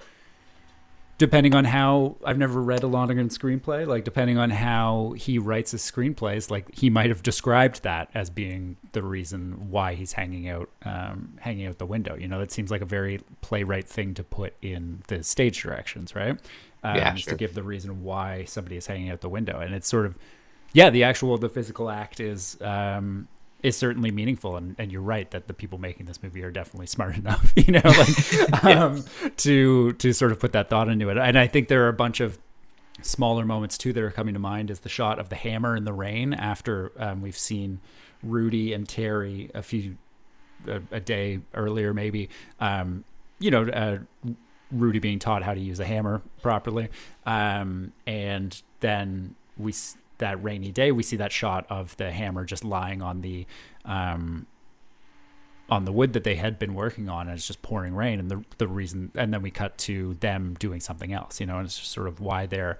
depending on how I've never read a Lonergan screenplay, like depending on how he writes his screenplays, like he might have described that as being the reason why he's hanging out, um, hanging out the window. You know, that seems like a very playwright thing to put in the stage directions, right? Um, yeah, sure. To give the reason why somebody is hanging out the window, and it's sort of, yeah, the actual the physical act is um, is certainly meaningful and, and you're right that the people making this movie are definitely smart *laughs* enough you know like *laughs* um, to to sort of put that thought into it. And i think there are a bunch of smaller moments too that are coming to mind is the shot of the hammer in the rain after um, we've seen rudy and terry a few a, a day earlier maybe. Um, you know uh, rudy being taught how to use a hammer properly. Um, and then we that rainy day, we see that shot of the hammer just lying on the um, on the wood that they had been working on, and it's just pouring rain. And the the reason, and then we cut to them doing something else, you know, and it's just sort of why they're.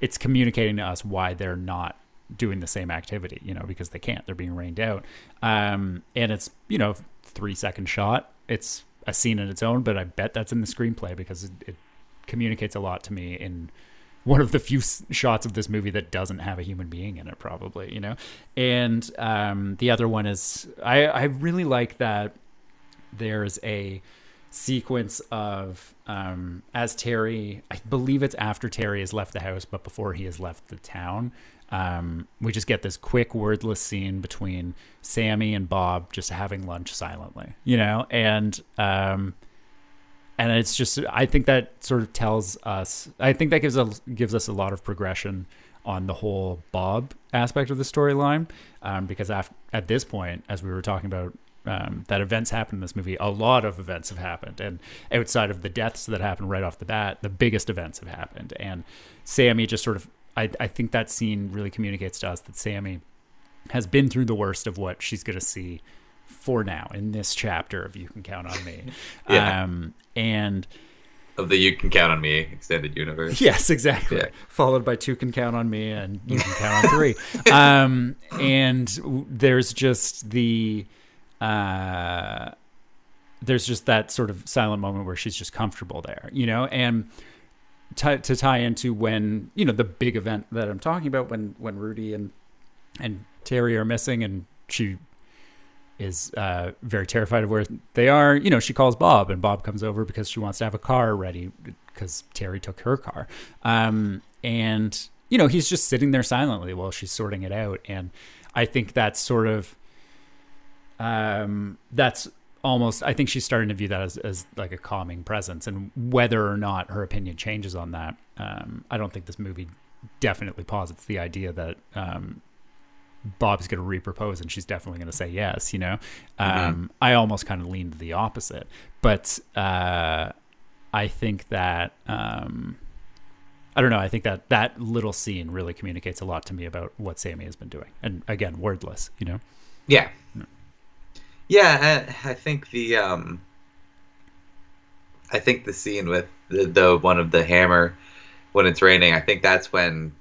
It's communicating to us why they're not doing the same activity, you know, because they can't. They're being rained out, um, and it's you know three second shot. It's a scene in its own, but I bet that's in the screenplay because it, it communicates a lot to me in one of the few shots of this movie that doesn't have a human being in it, probably, you know? And um, the other one is, I, I really like that there's a sequence of um, as Terry, I believe it's after Terry has left the house, but before he has left the town. Um, we just get this quick wordless scene between Sammy and Bob just having lunch silently, you know, and um, and it's just I think that sort of tells us I think that gives us gives us a lot of progression on the whole Bob aspect of the storyline um, because af- at this point, as we were talking about. Um, that events happen in this movie. A lot of events have happened, and outside of the deaths that happened right off the bat, the biggest events have happened. And Sammy just sort of, I, I think that scene really communicates to us that Sammy has been through the worst of what she's going to see for now in this chapter of You Can Count on Me. *laughs* yeah. Um, and of the You Can Count on Me extended universe. Yes, exactly. Yeah. Followed by Two Can Count on Me and You Can Count on Three. *laughs* Um, and there's just the. Uh, there's just that sort of silent moment where she's just comfortable there, you know, and t- to tie into when you know the big event that I'm talking about when when Rudy and and Terry are missing and she is uh, very terrified of where they are. You know, she calls Bob, and Bob comes over because she wants to have a car ready because Terry took her car. Um, and you know, he's just sitting there silently while she's sorting it out. And I think that's sort of um, that's almost. I think she's starting to view that as, as like a calming presence. And whether or not her opinion changes on that, um, I don't think this movie definitely posits the idea that um, Bob's going to repropose and she's definitely going to say yes, you know? Mm-hmm. Um, I almost kind of leaned the opposite. But uh, I think that um, I don't know. I think that that little scene really communicates a lot to me about what Sammy has been doing, and again, wordless. You know. Yeah. Yeah, I, I think the um, I think the scene with the, the one of the hammer when it's raining. I think that's when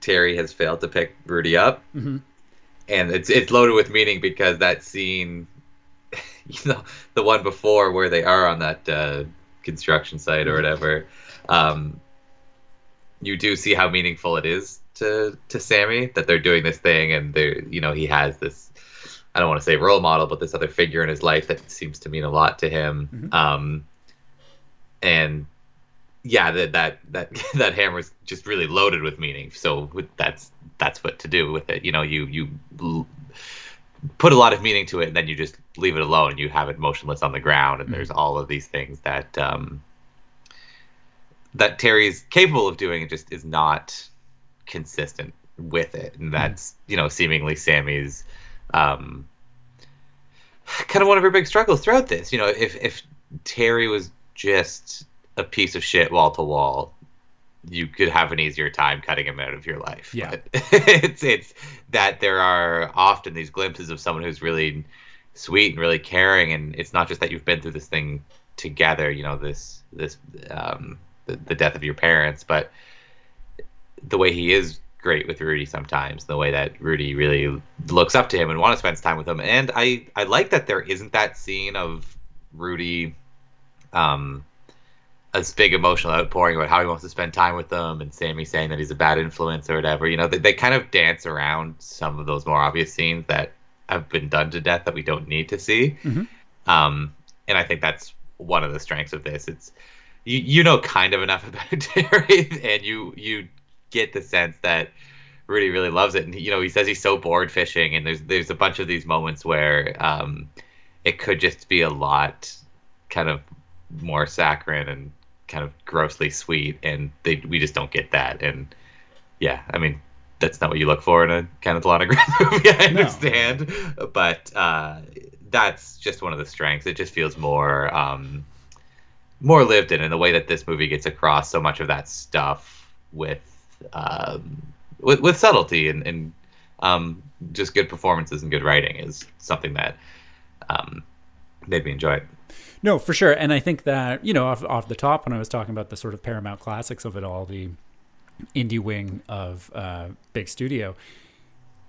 Terry has failed to pick Rudy up, mm-hmm. and it's it's loaded with meaning because that scene, *laughs* you know, the one before where they are on that uh, construction site or whatever, um, you do see how meaningful it is to to Sammy that they're doing this thing, and they you know he has this. I don't want to say role model, but this other figure in his life that seems to mean a lot to him. Mhm. Um, and yeah, that that that *laughs* that hammer is just really loaded with meaning. So that's that's what to do with it. You know, you you put a lot of meaning to it, and then you just leave it alone. You have it motionless on the ground, and there's all of these things that um, that Terry's capable of doing. It just is not consistent with it, and that's you know seemingly Sammy's um, *sighs* kind of one of her big struggles throughout this. You know, if if Terry was just a piece of shit wall to wall, you could have an easier time cutting him out of your life. Yeah. But *laughs* it's it's that there are often these glimpses of someone who's really sweet and really caring, and it's not just that you've been through this thing together. You know, this this um, the, the death of your parents, but the way he is great with Rudy sometimes, the way that Rudy really looks up to him and wants to spend time with him. And I, I like that there isn't that scene of Rudy um a big emotional outpouring about how he wants to spend time with them and Sammy saying that he's a bad influence or whatever. You know, they, they kind of dance around some of those more obvious scenes that have been done to death that we don't need to see. Mhm. Um, and I think that's one of the strengths of this. It's you you know kind of enough *laughs* about Terry, and you you get the sense that Rudy really loves it. And you know, he says he's so bored fishing, and there's there's a bunch of these moments where um, it could just be a lot kind of more saccharine and kind of grossly sweet, and they we just don't get that. And yeah, I mean. That's not what you look for in a Kenneth Lonergan *laughs* movie. I No. understand, but uh, that's just one of the strengths. It just feels more um, more lived in, in the way that this movie gets across so much of that stuff with um, with, with subtlety and, and um, just good performances and good writing is something that um, made me enjoy it. No, for sure. And I think that, you know, off, off the top, when I was talking about the sort of Paramount classics of it all, the indie wing of uh, Big Studio,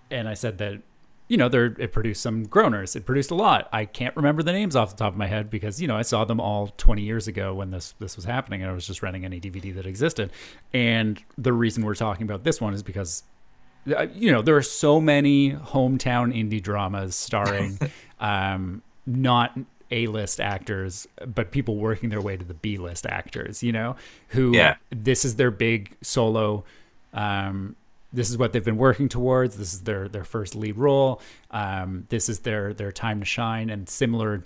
and I said that, you know, there it produced some groaners. It produced a lot. I can't remember the names off the top of my head because, you know, I saw them all 20 years ago when this this was happening and I was just renting any DVD that existed. And the reason we're talking about this one is because uh, you know there are so many hometown indie dramas starring *laughs* um not a-list actors but people working their way to the b-list actors you know who Yeah. this is their big solo um this is what they've been working towards this is their their first lead role um this is their their time to shine and similar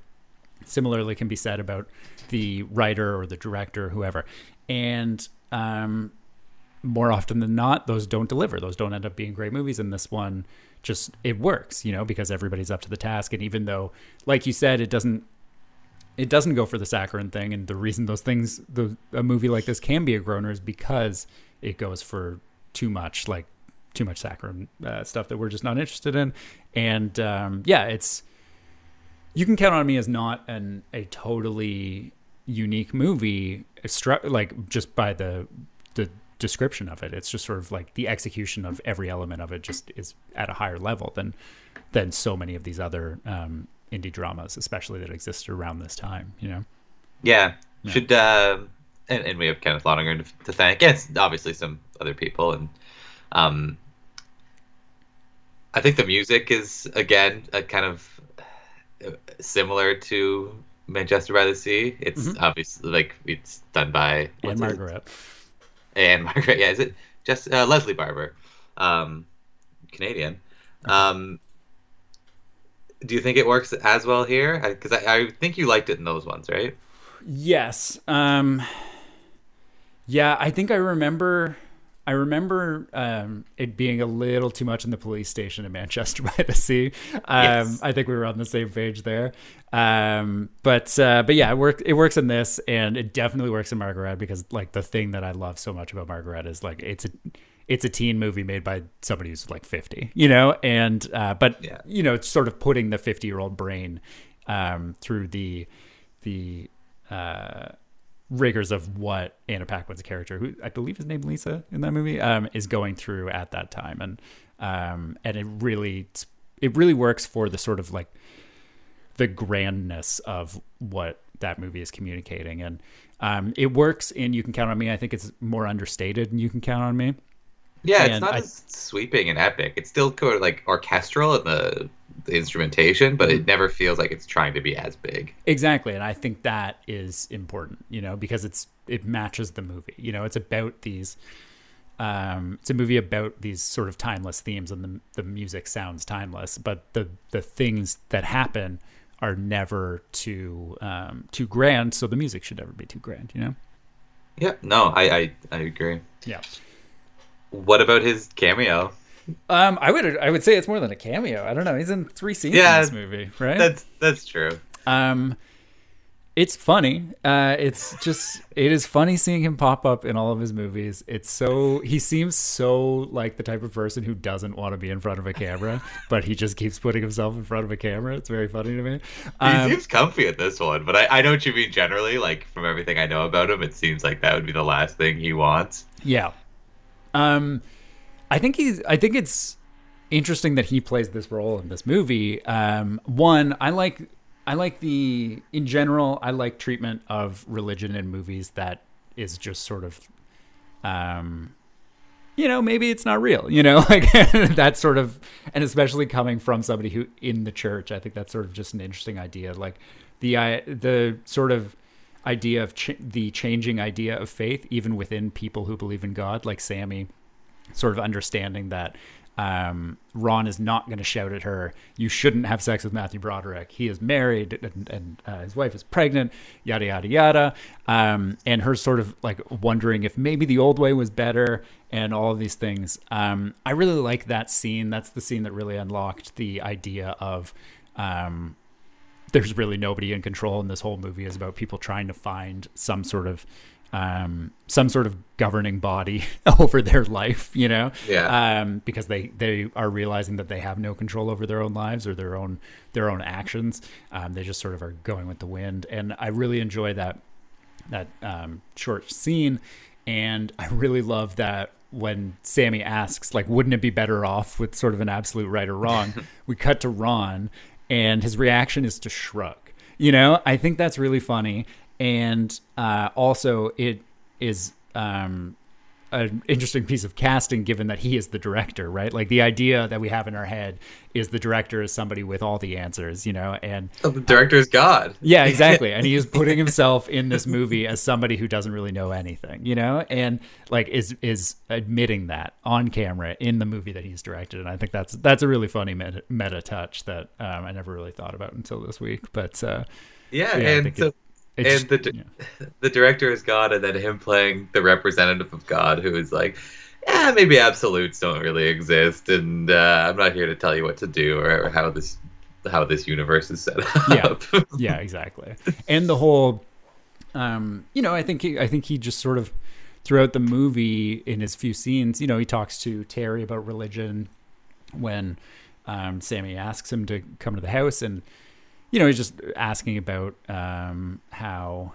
similarly can be said about the writer or the director whoever and um more often than not, those don't deliver. Those don't end up being great movies. And this one just it works, you know, because everybody's up to the task. And even though, like you said, it doesn't it doesn't go for the saccharine thing. And the reason those things, the a movie like this can be a groaner is because it goes for too much, like too much saccharine uh, stuff that we're just not interested in. And um, yeah, it's you can count on me as not an a totally unique movie, like just by the the description of it. It's just sort of like the execution of every element of it just is at a higher level than than so many of these other um, indie dramas, especially that existed around this time. You know, Yeah, Yeah. should uh, and, and we have Kenneth Lonergan to, to thank. Yes, obviously some other people, and um, I think the music is again a kind of uh, similar to Manchester by the Sea. It's Mhm. obviously like it's done by and? Margaret. and Margaret. Yeah, is it just uh, Lesley Barber, um, Canadian? Um, do you think it works as well here? Because I, I think you liked it in those ones, right? Yes. Um, yeah, I think I remember. I remember um, it being a little too much in the police station in Manchester *laughs* by the Sea. Um, yes. I think we were on the same page there. Um, but uh, but yeah, it works. It works in this, and it definitely works in Margaret because like the thing that I love so much about Margaret is like it's a it's a teen movie made by somebody who's like 50 you know and uh, but yeah. you know it's sort of putting the 50 year old brain um, through the the uh, rigors of what Anna Paquin's character, who I believe is named Lisa in that movie, um, is going through at that time, and um, and it really it really works for the sort of like the grandness of what that movie is communicating, and um, it works in You Can Count on Me. I think it's more understated in You Can Count on Me. Yeah, it's not I, as sweeping and epic. It's still kind of like orchestral in the, the instrumentation, but it mm-hmm. never feels like it's trying to be as big. Exactly, and I think that is important, you know, because it's it matches the movie. You know, it's about these. Um, it's a movie about these sort of timeless themes, and the the music sounds timeless, but the the things that happen are never too um, too grand, so the music should never be too grand. You know. Yeah. No, I I, I agree. Yeah. What about his cameo? Um, I would I would say it's more than a cameo. I don't know. He's in three scenes yeah, in this movie, right? That's that's true. Um, it's funny. Uh, it's just it is funny seeing him pop up in all of his movies. It's so he seems so like the type of person who doesn't want to be in front of a camera, but he just keeps putting himself in front of a camera. It's very funny to me. Um, he seems comfy at this one, but I, I know what you mean generally. Like from everything I know about him, it seems like that would be the last thing he wants. Yeah, um, I think he's. I think it's interesting that he plays this role in this movie. Um, one, I like. I like the in general. I like treatment of religion in movies that is just sort of, um, you know, maybe it's not real. You know, *laughs* like that sort of, and especially coming from somebody who in the church, I think that's sort of just an interesting idea. Like the uh, the sort of idea of ch- the changing idea of faith, even within people who believe in God, like Sammy, sort of understanding that um, Ron is not going to shout at her, you shouldn't have sex with Matthew Broderick. He is married and, and uh, his wife is pregnant, yada, yada, yada. Um, and her sort of like wondering if maybe the old way was better and all of these things. Um, I really like that scene. That's the scene that really unlocked the idea of um, there's really nobody in control, and this whole movie is about people trying to find some sort of um, some sort of governing body *laughs* over their life, you know, yeah, um, because they they are realizing that they have no control over their own lives or their own their own actions. Um, they just sort of are going with the wind, and I really enjoy that that um, short scene, and I really love that when Sammy asks, like, wouldn't it be better off with sort of an absolute right or wrong? *laughs* we cut to Ron, and his reaction is to shrug. You know, I think that's really funny, and uh, also it is um, an interesting piece of casting given that he is the director, right? Like the idea that we have in our head is the director is somebody with all the answers, you know, and oh, the director is God. Yeah, *laughs* exactly. and he is putting himself in this movie as somebody who doesn't really know anything, you know, and like is is admitting that on camera in the movie that he's directed, and I think that's that's a really funny meta, meta touch that um, I never really thought about until this week. But uh, yeah, yeah, and so it's, and the yeah. *laughs* the director is God, and then him playing the representative of God, who is like, yeah, maybe absolutes don't really exist, and uh, I'm not here to tell you what to do or, how this how this universe is set *laughs* up. Yeah, yeah, exactly. And the whole, um, you know, I think he, I think he just sort of throughout the movie in his few scenes, you know, he talks to Terry about religion when um, Sammy asks him to come to the house and you know, he's just asking about um, how,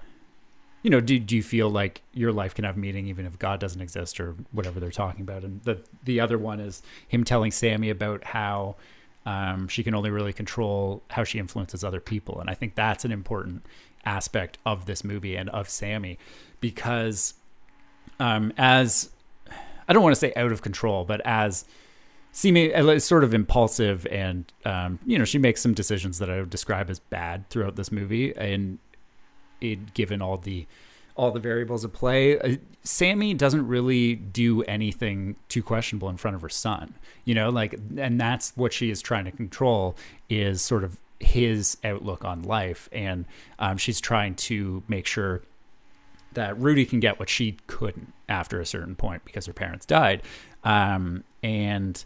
you know, do, do you feel like your life can have meaning even if God doesn't exist or whatever they're talking about? And the the other one is him telling Sammy about how um, she can only really control how she influences other people, and I think that's an important aspect of this movie and of Sammy because um, as I don't want to say out of control, but as seeming sort of impulsive and um, you know she makes some decisions that I would describe as bad throughout this movie and it given all the all the variables at play uh, Sammy doesn't really do anything too questionable in front of her son you know like and that's what she is trying to control is sort of his outlook on life and um, she's trying to make sure that Rudy can get what she couldn't after a certain point because her parents died, um, and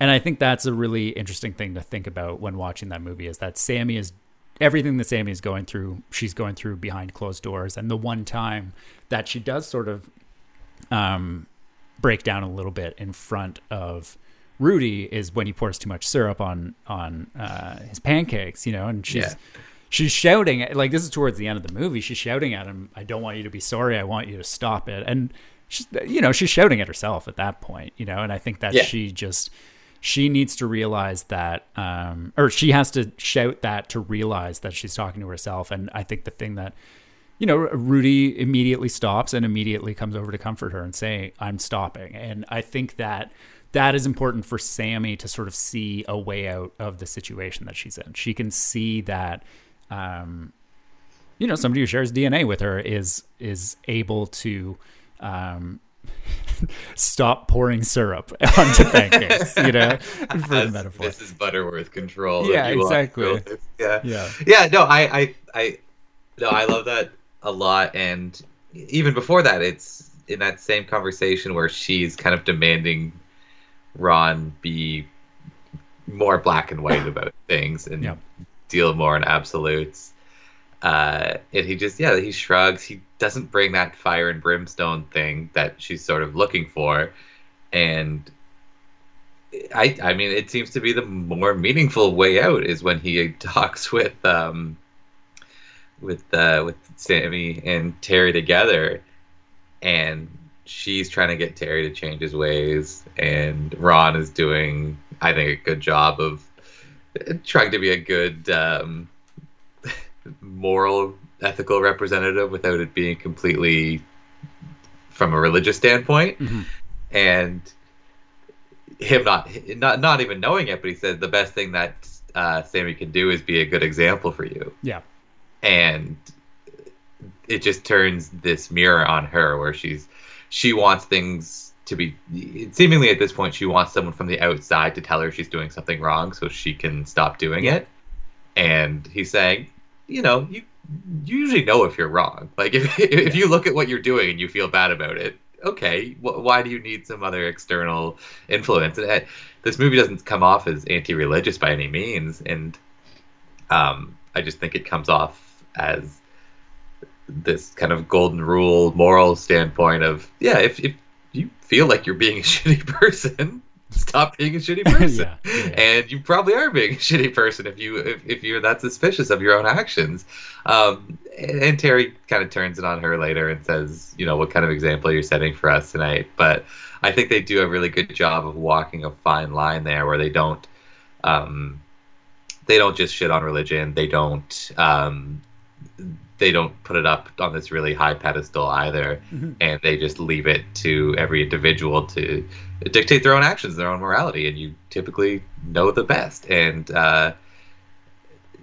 and I think that's a really interesting thing to think about when watching that movie is that Sammy is everything that Sammy is going through, she's going through behind closed doors, and the one time that she does sort of um, break down a little bit in front of Rudy is when he pours too much syrup on on uh, his pancakes, you know, and she's Yeah. she's shouting like this is towards the end of the movie. She's shouting at him, "I don't want you to be sorry. I want you to stop it." And she's you know she's shouting at herself at that point, you know, and I think that Yeah. she just she needs to realize that um or she has to shout that to realize that she's talking to herself. And i think the thing that you know rudy immediately stops and immediately comes over to comfort her and say i'm stopping. And i think that that is important for sammy to sort of see a way out of the situation that she's in. She can see that um you know somebody who shares dna with her is is able to um stop pouring syrup onto pancakes you know for metaphor Mrs. Butterworth control. Yeah, you exactly. Yeah. yeah Yeah, no, I, I, I, no, I love that a lot. And even before that, it's in that same conversation where she's kind of demanding Ron be more black and white about things and Yeah. deal more in absolutes. Uh, and he just, yeah, he shrugs. He doesn't bring that fire and brimstone thing that she's sort of looking for. And I, I mean, it seems to be the more meaningful way out is when he *laughs* talks with, um, with, uh, with Sammy and Terry together, and she's trying to get Terry to change his ways, and Ron is doing, I think, a good job of trying to be a good, um, moral, ethical representative without it being completely from a religious standpoint, Mhm. and him not not not even knowing it, but he said the best thing that uh, Sammy can do is be a good example for you, yeah. And it just turns this mirror on her where she's she wants things to be seemingly at this point she wants someone from the outside to tell her she's doing something wrong so she can stop doing it. And he's saying you know you you usually know if you're wrong. Like if, *laughs* if you look at what you're doing and you feel bad about it okay wh- why do you need some other external influence? And uh, this movie doesn't come off as anti-religious by any means and um, i just think it comes off as this kind of golden rule moral standpoint of yeah if, if you feel like you're being a *laughs* shitty person stop being a shitty *laughs* person Yeah, yeah, yeah. and you probably are being a shitty person if you if, if you're that suspicious of your own actions. Um, and, and terry kind of turns it on her later and says you know what kind of example you're setting for us tonight. But i think they do a really good job of walking a fine line there where they don't um, they don't just shit on religion. They don't um, they don't put it up on this really high pedestal either. Mhm. and they just leave it to every individual to dictate their own actions their own morality. And you typically know the best. And uh,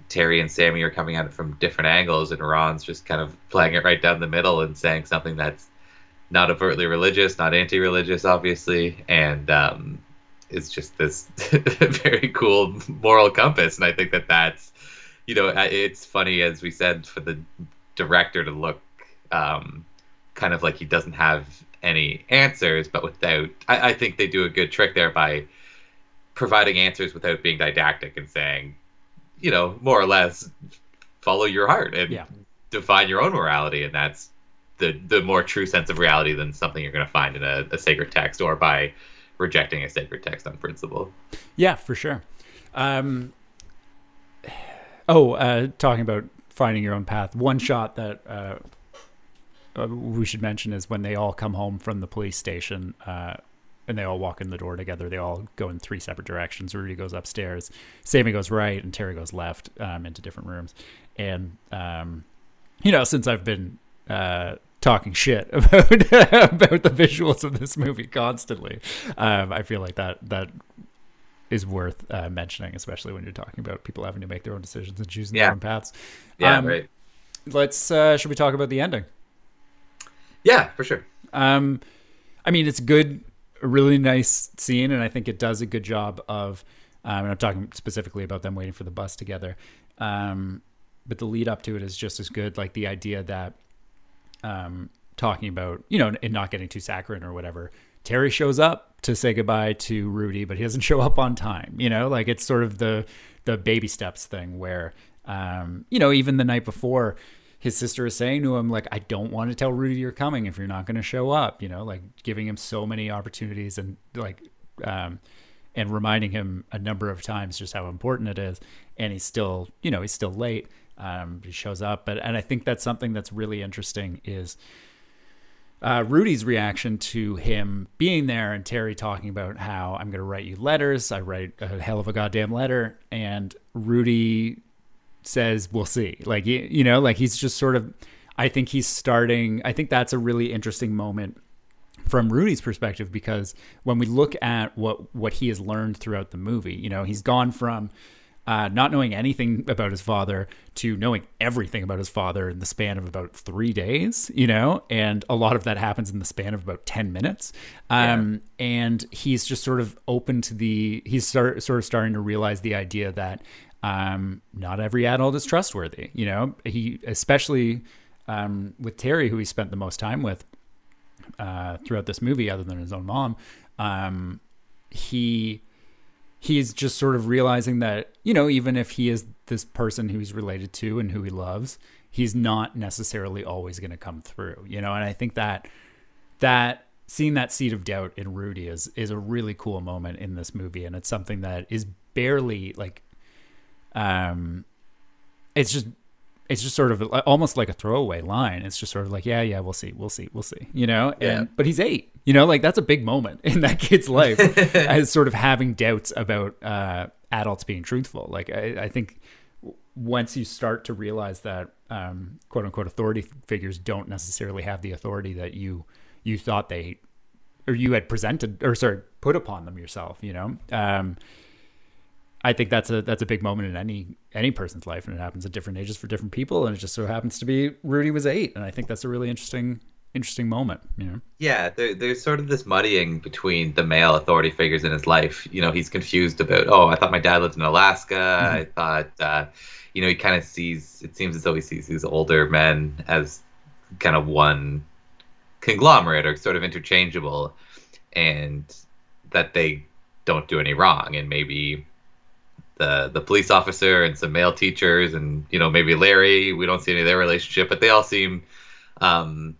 terry and sammy are coming at it from different angles. And ron's just kind of playing it right down the middle and saying something that's not overtly religious not anti-religious obviously. And um, it's just this *laughs* very cool moral compass. And i think that that's you know it's funny as we said for the director to look um, kind of like he doesn't have any answers but without I, I think they do a good trick there by providing answers without being didactic and saying you know more or less follow your heart and Yeah. define your own morality and that's the the more true sense of reality than something you're going to find in a, a sacred text or by rejecting a sacred text on principle Yeah, for sure. Um, oh, uh, talking about finding your own path. One shot that uh, uh, we should mention is when they all come home from the police station uh, and they all walk in the door together. They all go in three separate directions. Rudy goes upstairs, Sammy goes right, and Terry goes left um, into different rooms. And um, you know, since I've been uh, talking shit *laughs* about about the visuals of this movie constantly, um, I feel like that that is worth uh, mentioning, especially when you're talking about people having to make their own decisions and choosing Yeah. their own paths. yeah Um, right Let's. Uh, should we talk about the ending? yeah for sure Um, I mean, it's good, a really nice scene, and I think it does a good job of. Um, and I'm talking specifically about them waiting for the bus together. Um, but the lead up to it is just as good. Like the idea that um, talking about you know and not getting too saccharine or whatever. Terry shows up to say goodbye to Rudy, but he doesn't *laughs* show up on time. You know, like it's sort of the the baby steps thing where um, you know even the night before his sister is saying to him like i don't want to tell rudy you're coming if you're not going to show up you know like giving him so many opportunities and like um, and reminding him a number of times just how important it is and he's still you know he's still late um, he shows up but and i think that's something that's really interesting is uh, Rudy's reaction to him being there and Terry talking about how I'm going to write you letters. I write a hell of a goddamn letter. And Rudy says we'll see like you, you know like he's just sort of i think he's starting i think that's a really interesting moment from rudy's perspective because when we look at what what he has learned throughout the movie you know he's gone from uh, not knowing anything about his father to knowing everything about his father in the span of about three days, you know, and a lot of that happens in the span of about 10 minutes. Um, yeah. And he's just sort of open to the, he's start, sort of starting to realize the idea that um, not every adult is trustworthy. You know, he especially um, with Terry, who he spent the most time with uh, throughout this movie, other than his own mom. Um, he he's just sort of realizing that you know, even if he is this person who he's related to and who he loves, he's not necessarily always going to come through. You know, and I think that that seeing that seed of doubt in Rudy is is a really cool moment in this movie, and it's something that is barely like um, it's just it's just sort of almost like a throwaway line. It's just sort of like, yeah, yeah, we'll see, we'll see, we'll see, you know. Yeah. And but he's eight, you know, like that's a big moment *laughs* in that kid's life, *laughs* as sort of having doubts about uh, adults being truthful. Like I, I, think once you start to realize that um, quote unquote authority figures don't necessarily have the authority that you you thought they or you had presented or sorry put upon them yourself, you know. Um, I think that's a that's a big moment in any any person's life, and it happens at different ages for different people. And it just so happens to be Rudy was eight, and I think that's a really interesting interesting moment. You know? Yeah, there, there's sort of this muddying between the male authority figures in his life. You know, he's confused about. Oh, I thought my dad lived in Alaska. Mm-hmm. I thought, uh, you know, he kind of sees. It seems as though he sees these older men as kind of one conglomerate or sort of interchangeable, and that they don't do any wrong, and maybe the the police officer and some male teachers and you know maybe Larry. We don't see any of their relationship, but they all seem um,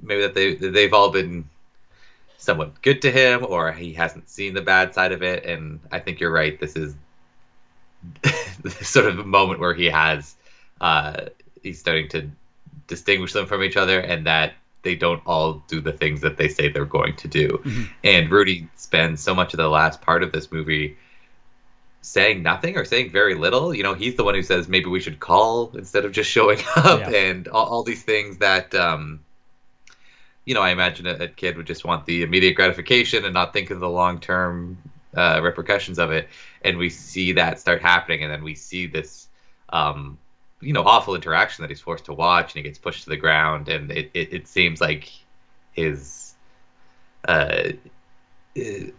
maybe that they they've all been somewhat good to him, or he hasn't seen the bad side of it. And I think you're right. This is *laughs* sort of a moment where he has uh, he's starting to distinguish them from each other, and that they don't all do the things that they say they're going to do. Mm-hmm. And Rudy spends so much of the last part of this movie saying nothing or saying very little. You know, he's the one who says maybe we should call instead of just *laughs* showing up yeah. and all, all, these things that, um, you know, I imagine a, a, kid would just want the immediate gratification and not think of the long term uh, repercussions of it. And we see that start happening, and then we see this, um, you know, awful interaction that he's forced to watch, and he gets pushed to the ground, and it, it, it seems like his. Uh,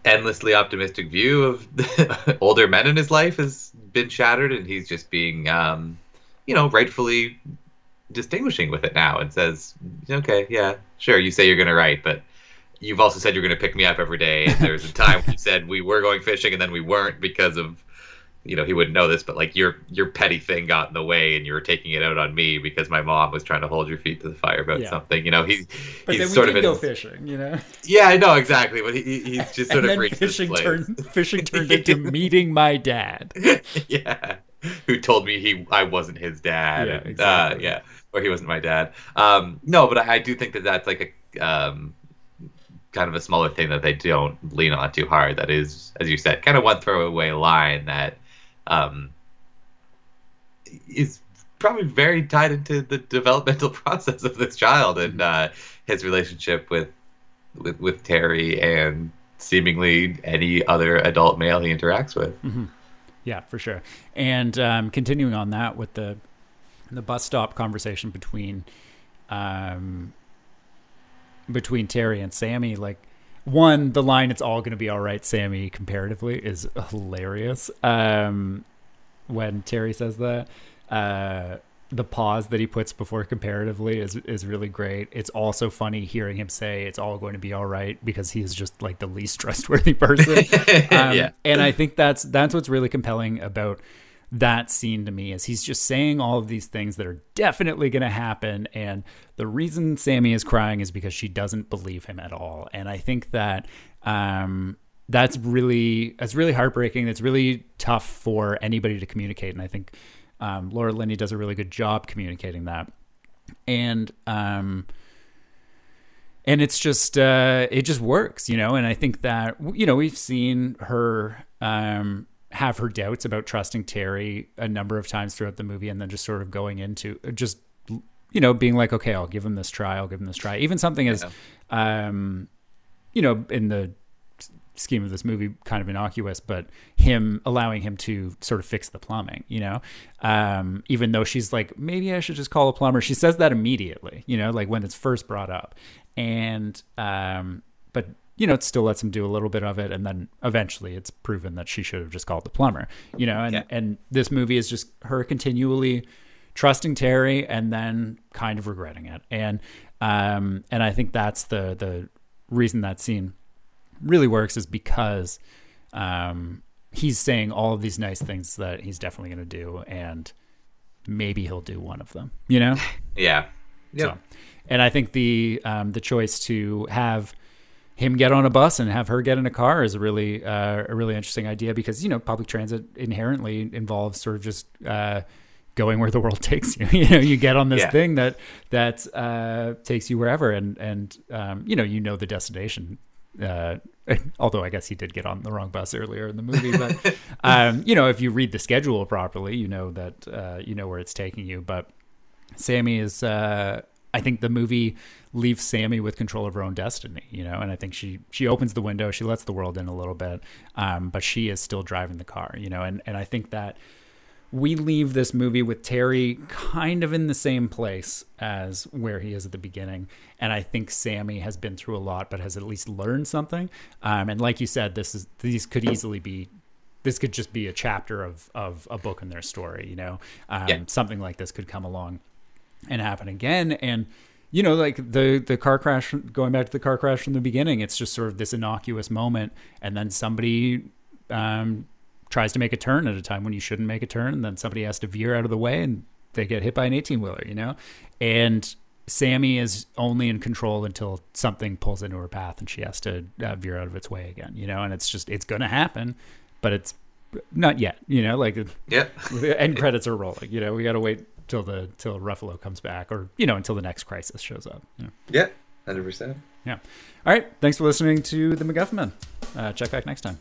endlessly optimistic view of *laughs* older men in his life has been shattered, and he's just being, um, you know, rightfully distinguishing with it now, and says, "Okay, yeah, sure, you say you're going to write, but." You've also said you're going to pick me up every day. And there's a time you said we were going fishing and then we weren't because of you know he wouldn't know this, but like your your petty thing got in the way, and you were taking it out on me because my mom was trying to hold your feet to the fire about yeah. something. You know, he but he's then we sort did of go fishing. You know. Yeah, I know exactly, but he, he's just sort of fishing turned fishing *laughs* turned into meeting my dad. *laughs* yeah, who told me he I wasn't his dad. Yeah, and, exactly. Uh, yeah, or he wasn't my dad. Um, no, but I, I do think that that's like a um, kind of a smaller thing that they don't lean on too hard. That is, as you said, kind of one throwaway line that um, is probably very tied into the developmental *laughs* process of this child and uh, his relationship with, with with Terry and seemingly any other adult male he interacts with. Mm-hmm. Yeah, for sure. And um, continuing on that with the the bus stop conversation between um, between Terry and Sammy, like one, the line "It's all going to be all right," Sammy comparatively is hilarious. Um, when Terry says that, uh, the pause that he puts before comparatively is is really great. It's also funny hearing him say it's all going to be all right because he is just like the least *laughs* trustworthy person. *laughs* um, Yeah. And I think that's that's what's really compelling about that scene to me is he's just saying all of these things that are definitely going to happen and the reason Sammy is crying is because she doesn't believe him at all. And I think that um that's really that's really heartbreaking. That's really tough for anybody to communicate and I think um, Laura Linney does a really good job communicating that. And um, and it's just uh, it just works, you know. And I think that you know we've seen her um, have her doubts about trusting Terry a number of times throughout the movie, and then just sort of going into just you know being like, okay, I'll give him this try, I'll give him this try. Even something as um, you know in the scheme of this movie kind of innocuous, but him allowing him to sort of fix the plumbing, you know, um, even though she's like, maybe I should just call a plumber. She says that immediately, you know, like when it's first brought up. And, um, but, you know, it still lets him do a little bit of it. And then eventually it's proven that she should have just called the plumber, you know, and, Yeah. and this movie is just her continually trusting Terry and then kind of regretting it. And, um, and I think that's the, the reason that scene really works is because um, he's saying all of these nice things that he's definitely going to do, and maybe he'll do one of them. You know. *laughs* Yeah. Yep. So, and I think the um, the choice to have him get on a bus and have her get in a car is a really uh, a really interesting idea because you know public transit inherently involves sort of just uh, going where the world *laughs* takes you. *laughs* you know, you get on this Yeah. thing that that uh, takes you wherever, and and um, you know you know the destination. Uh, *laughs* although I guess he did get on the wrong bus earlier in the movie, but um, you know if you read the schedule properly, you know that uh, you know where it's taking you. But Sammy is uh I think the movie leaves Sammy with control of her own destiny, you know, and I think she she opens the window, she lets the world in a little bit, um, but she is still driving the car, you know, and and I think that we leave this movie with Terry kind of in the same place as where he is at the beginning, and I think Sammy has been through a lot, but has at least learned something. Um, and like you said, this is these could easily be this could just be a chapter of of a book in their story, you know, um, Yeah. something like this could come along and happen again. And you know like the the car crash going back to the car crash from the beginning it's just sort of this innocuous moment and then somebody um tries to make a turn at a time when you shouldn't make a turn and then somebody has to veer out of the way and they get hit by an 18 wheeler you know and sammy is only in control until something pulls into her path and she has to uh, veer out of its way again you know and it's just it's gonna happen but it's not yet you know like Yep. the *laughs* end credits are rolling. You know, we got to wait till the till Ruffalo comes back, or you know, until the next crisis shows up. Yeah, hundred yeah, percent. Yeah. All right. Thanks for listening to the Mcguffman. Uh, check back next time.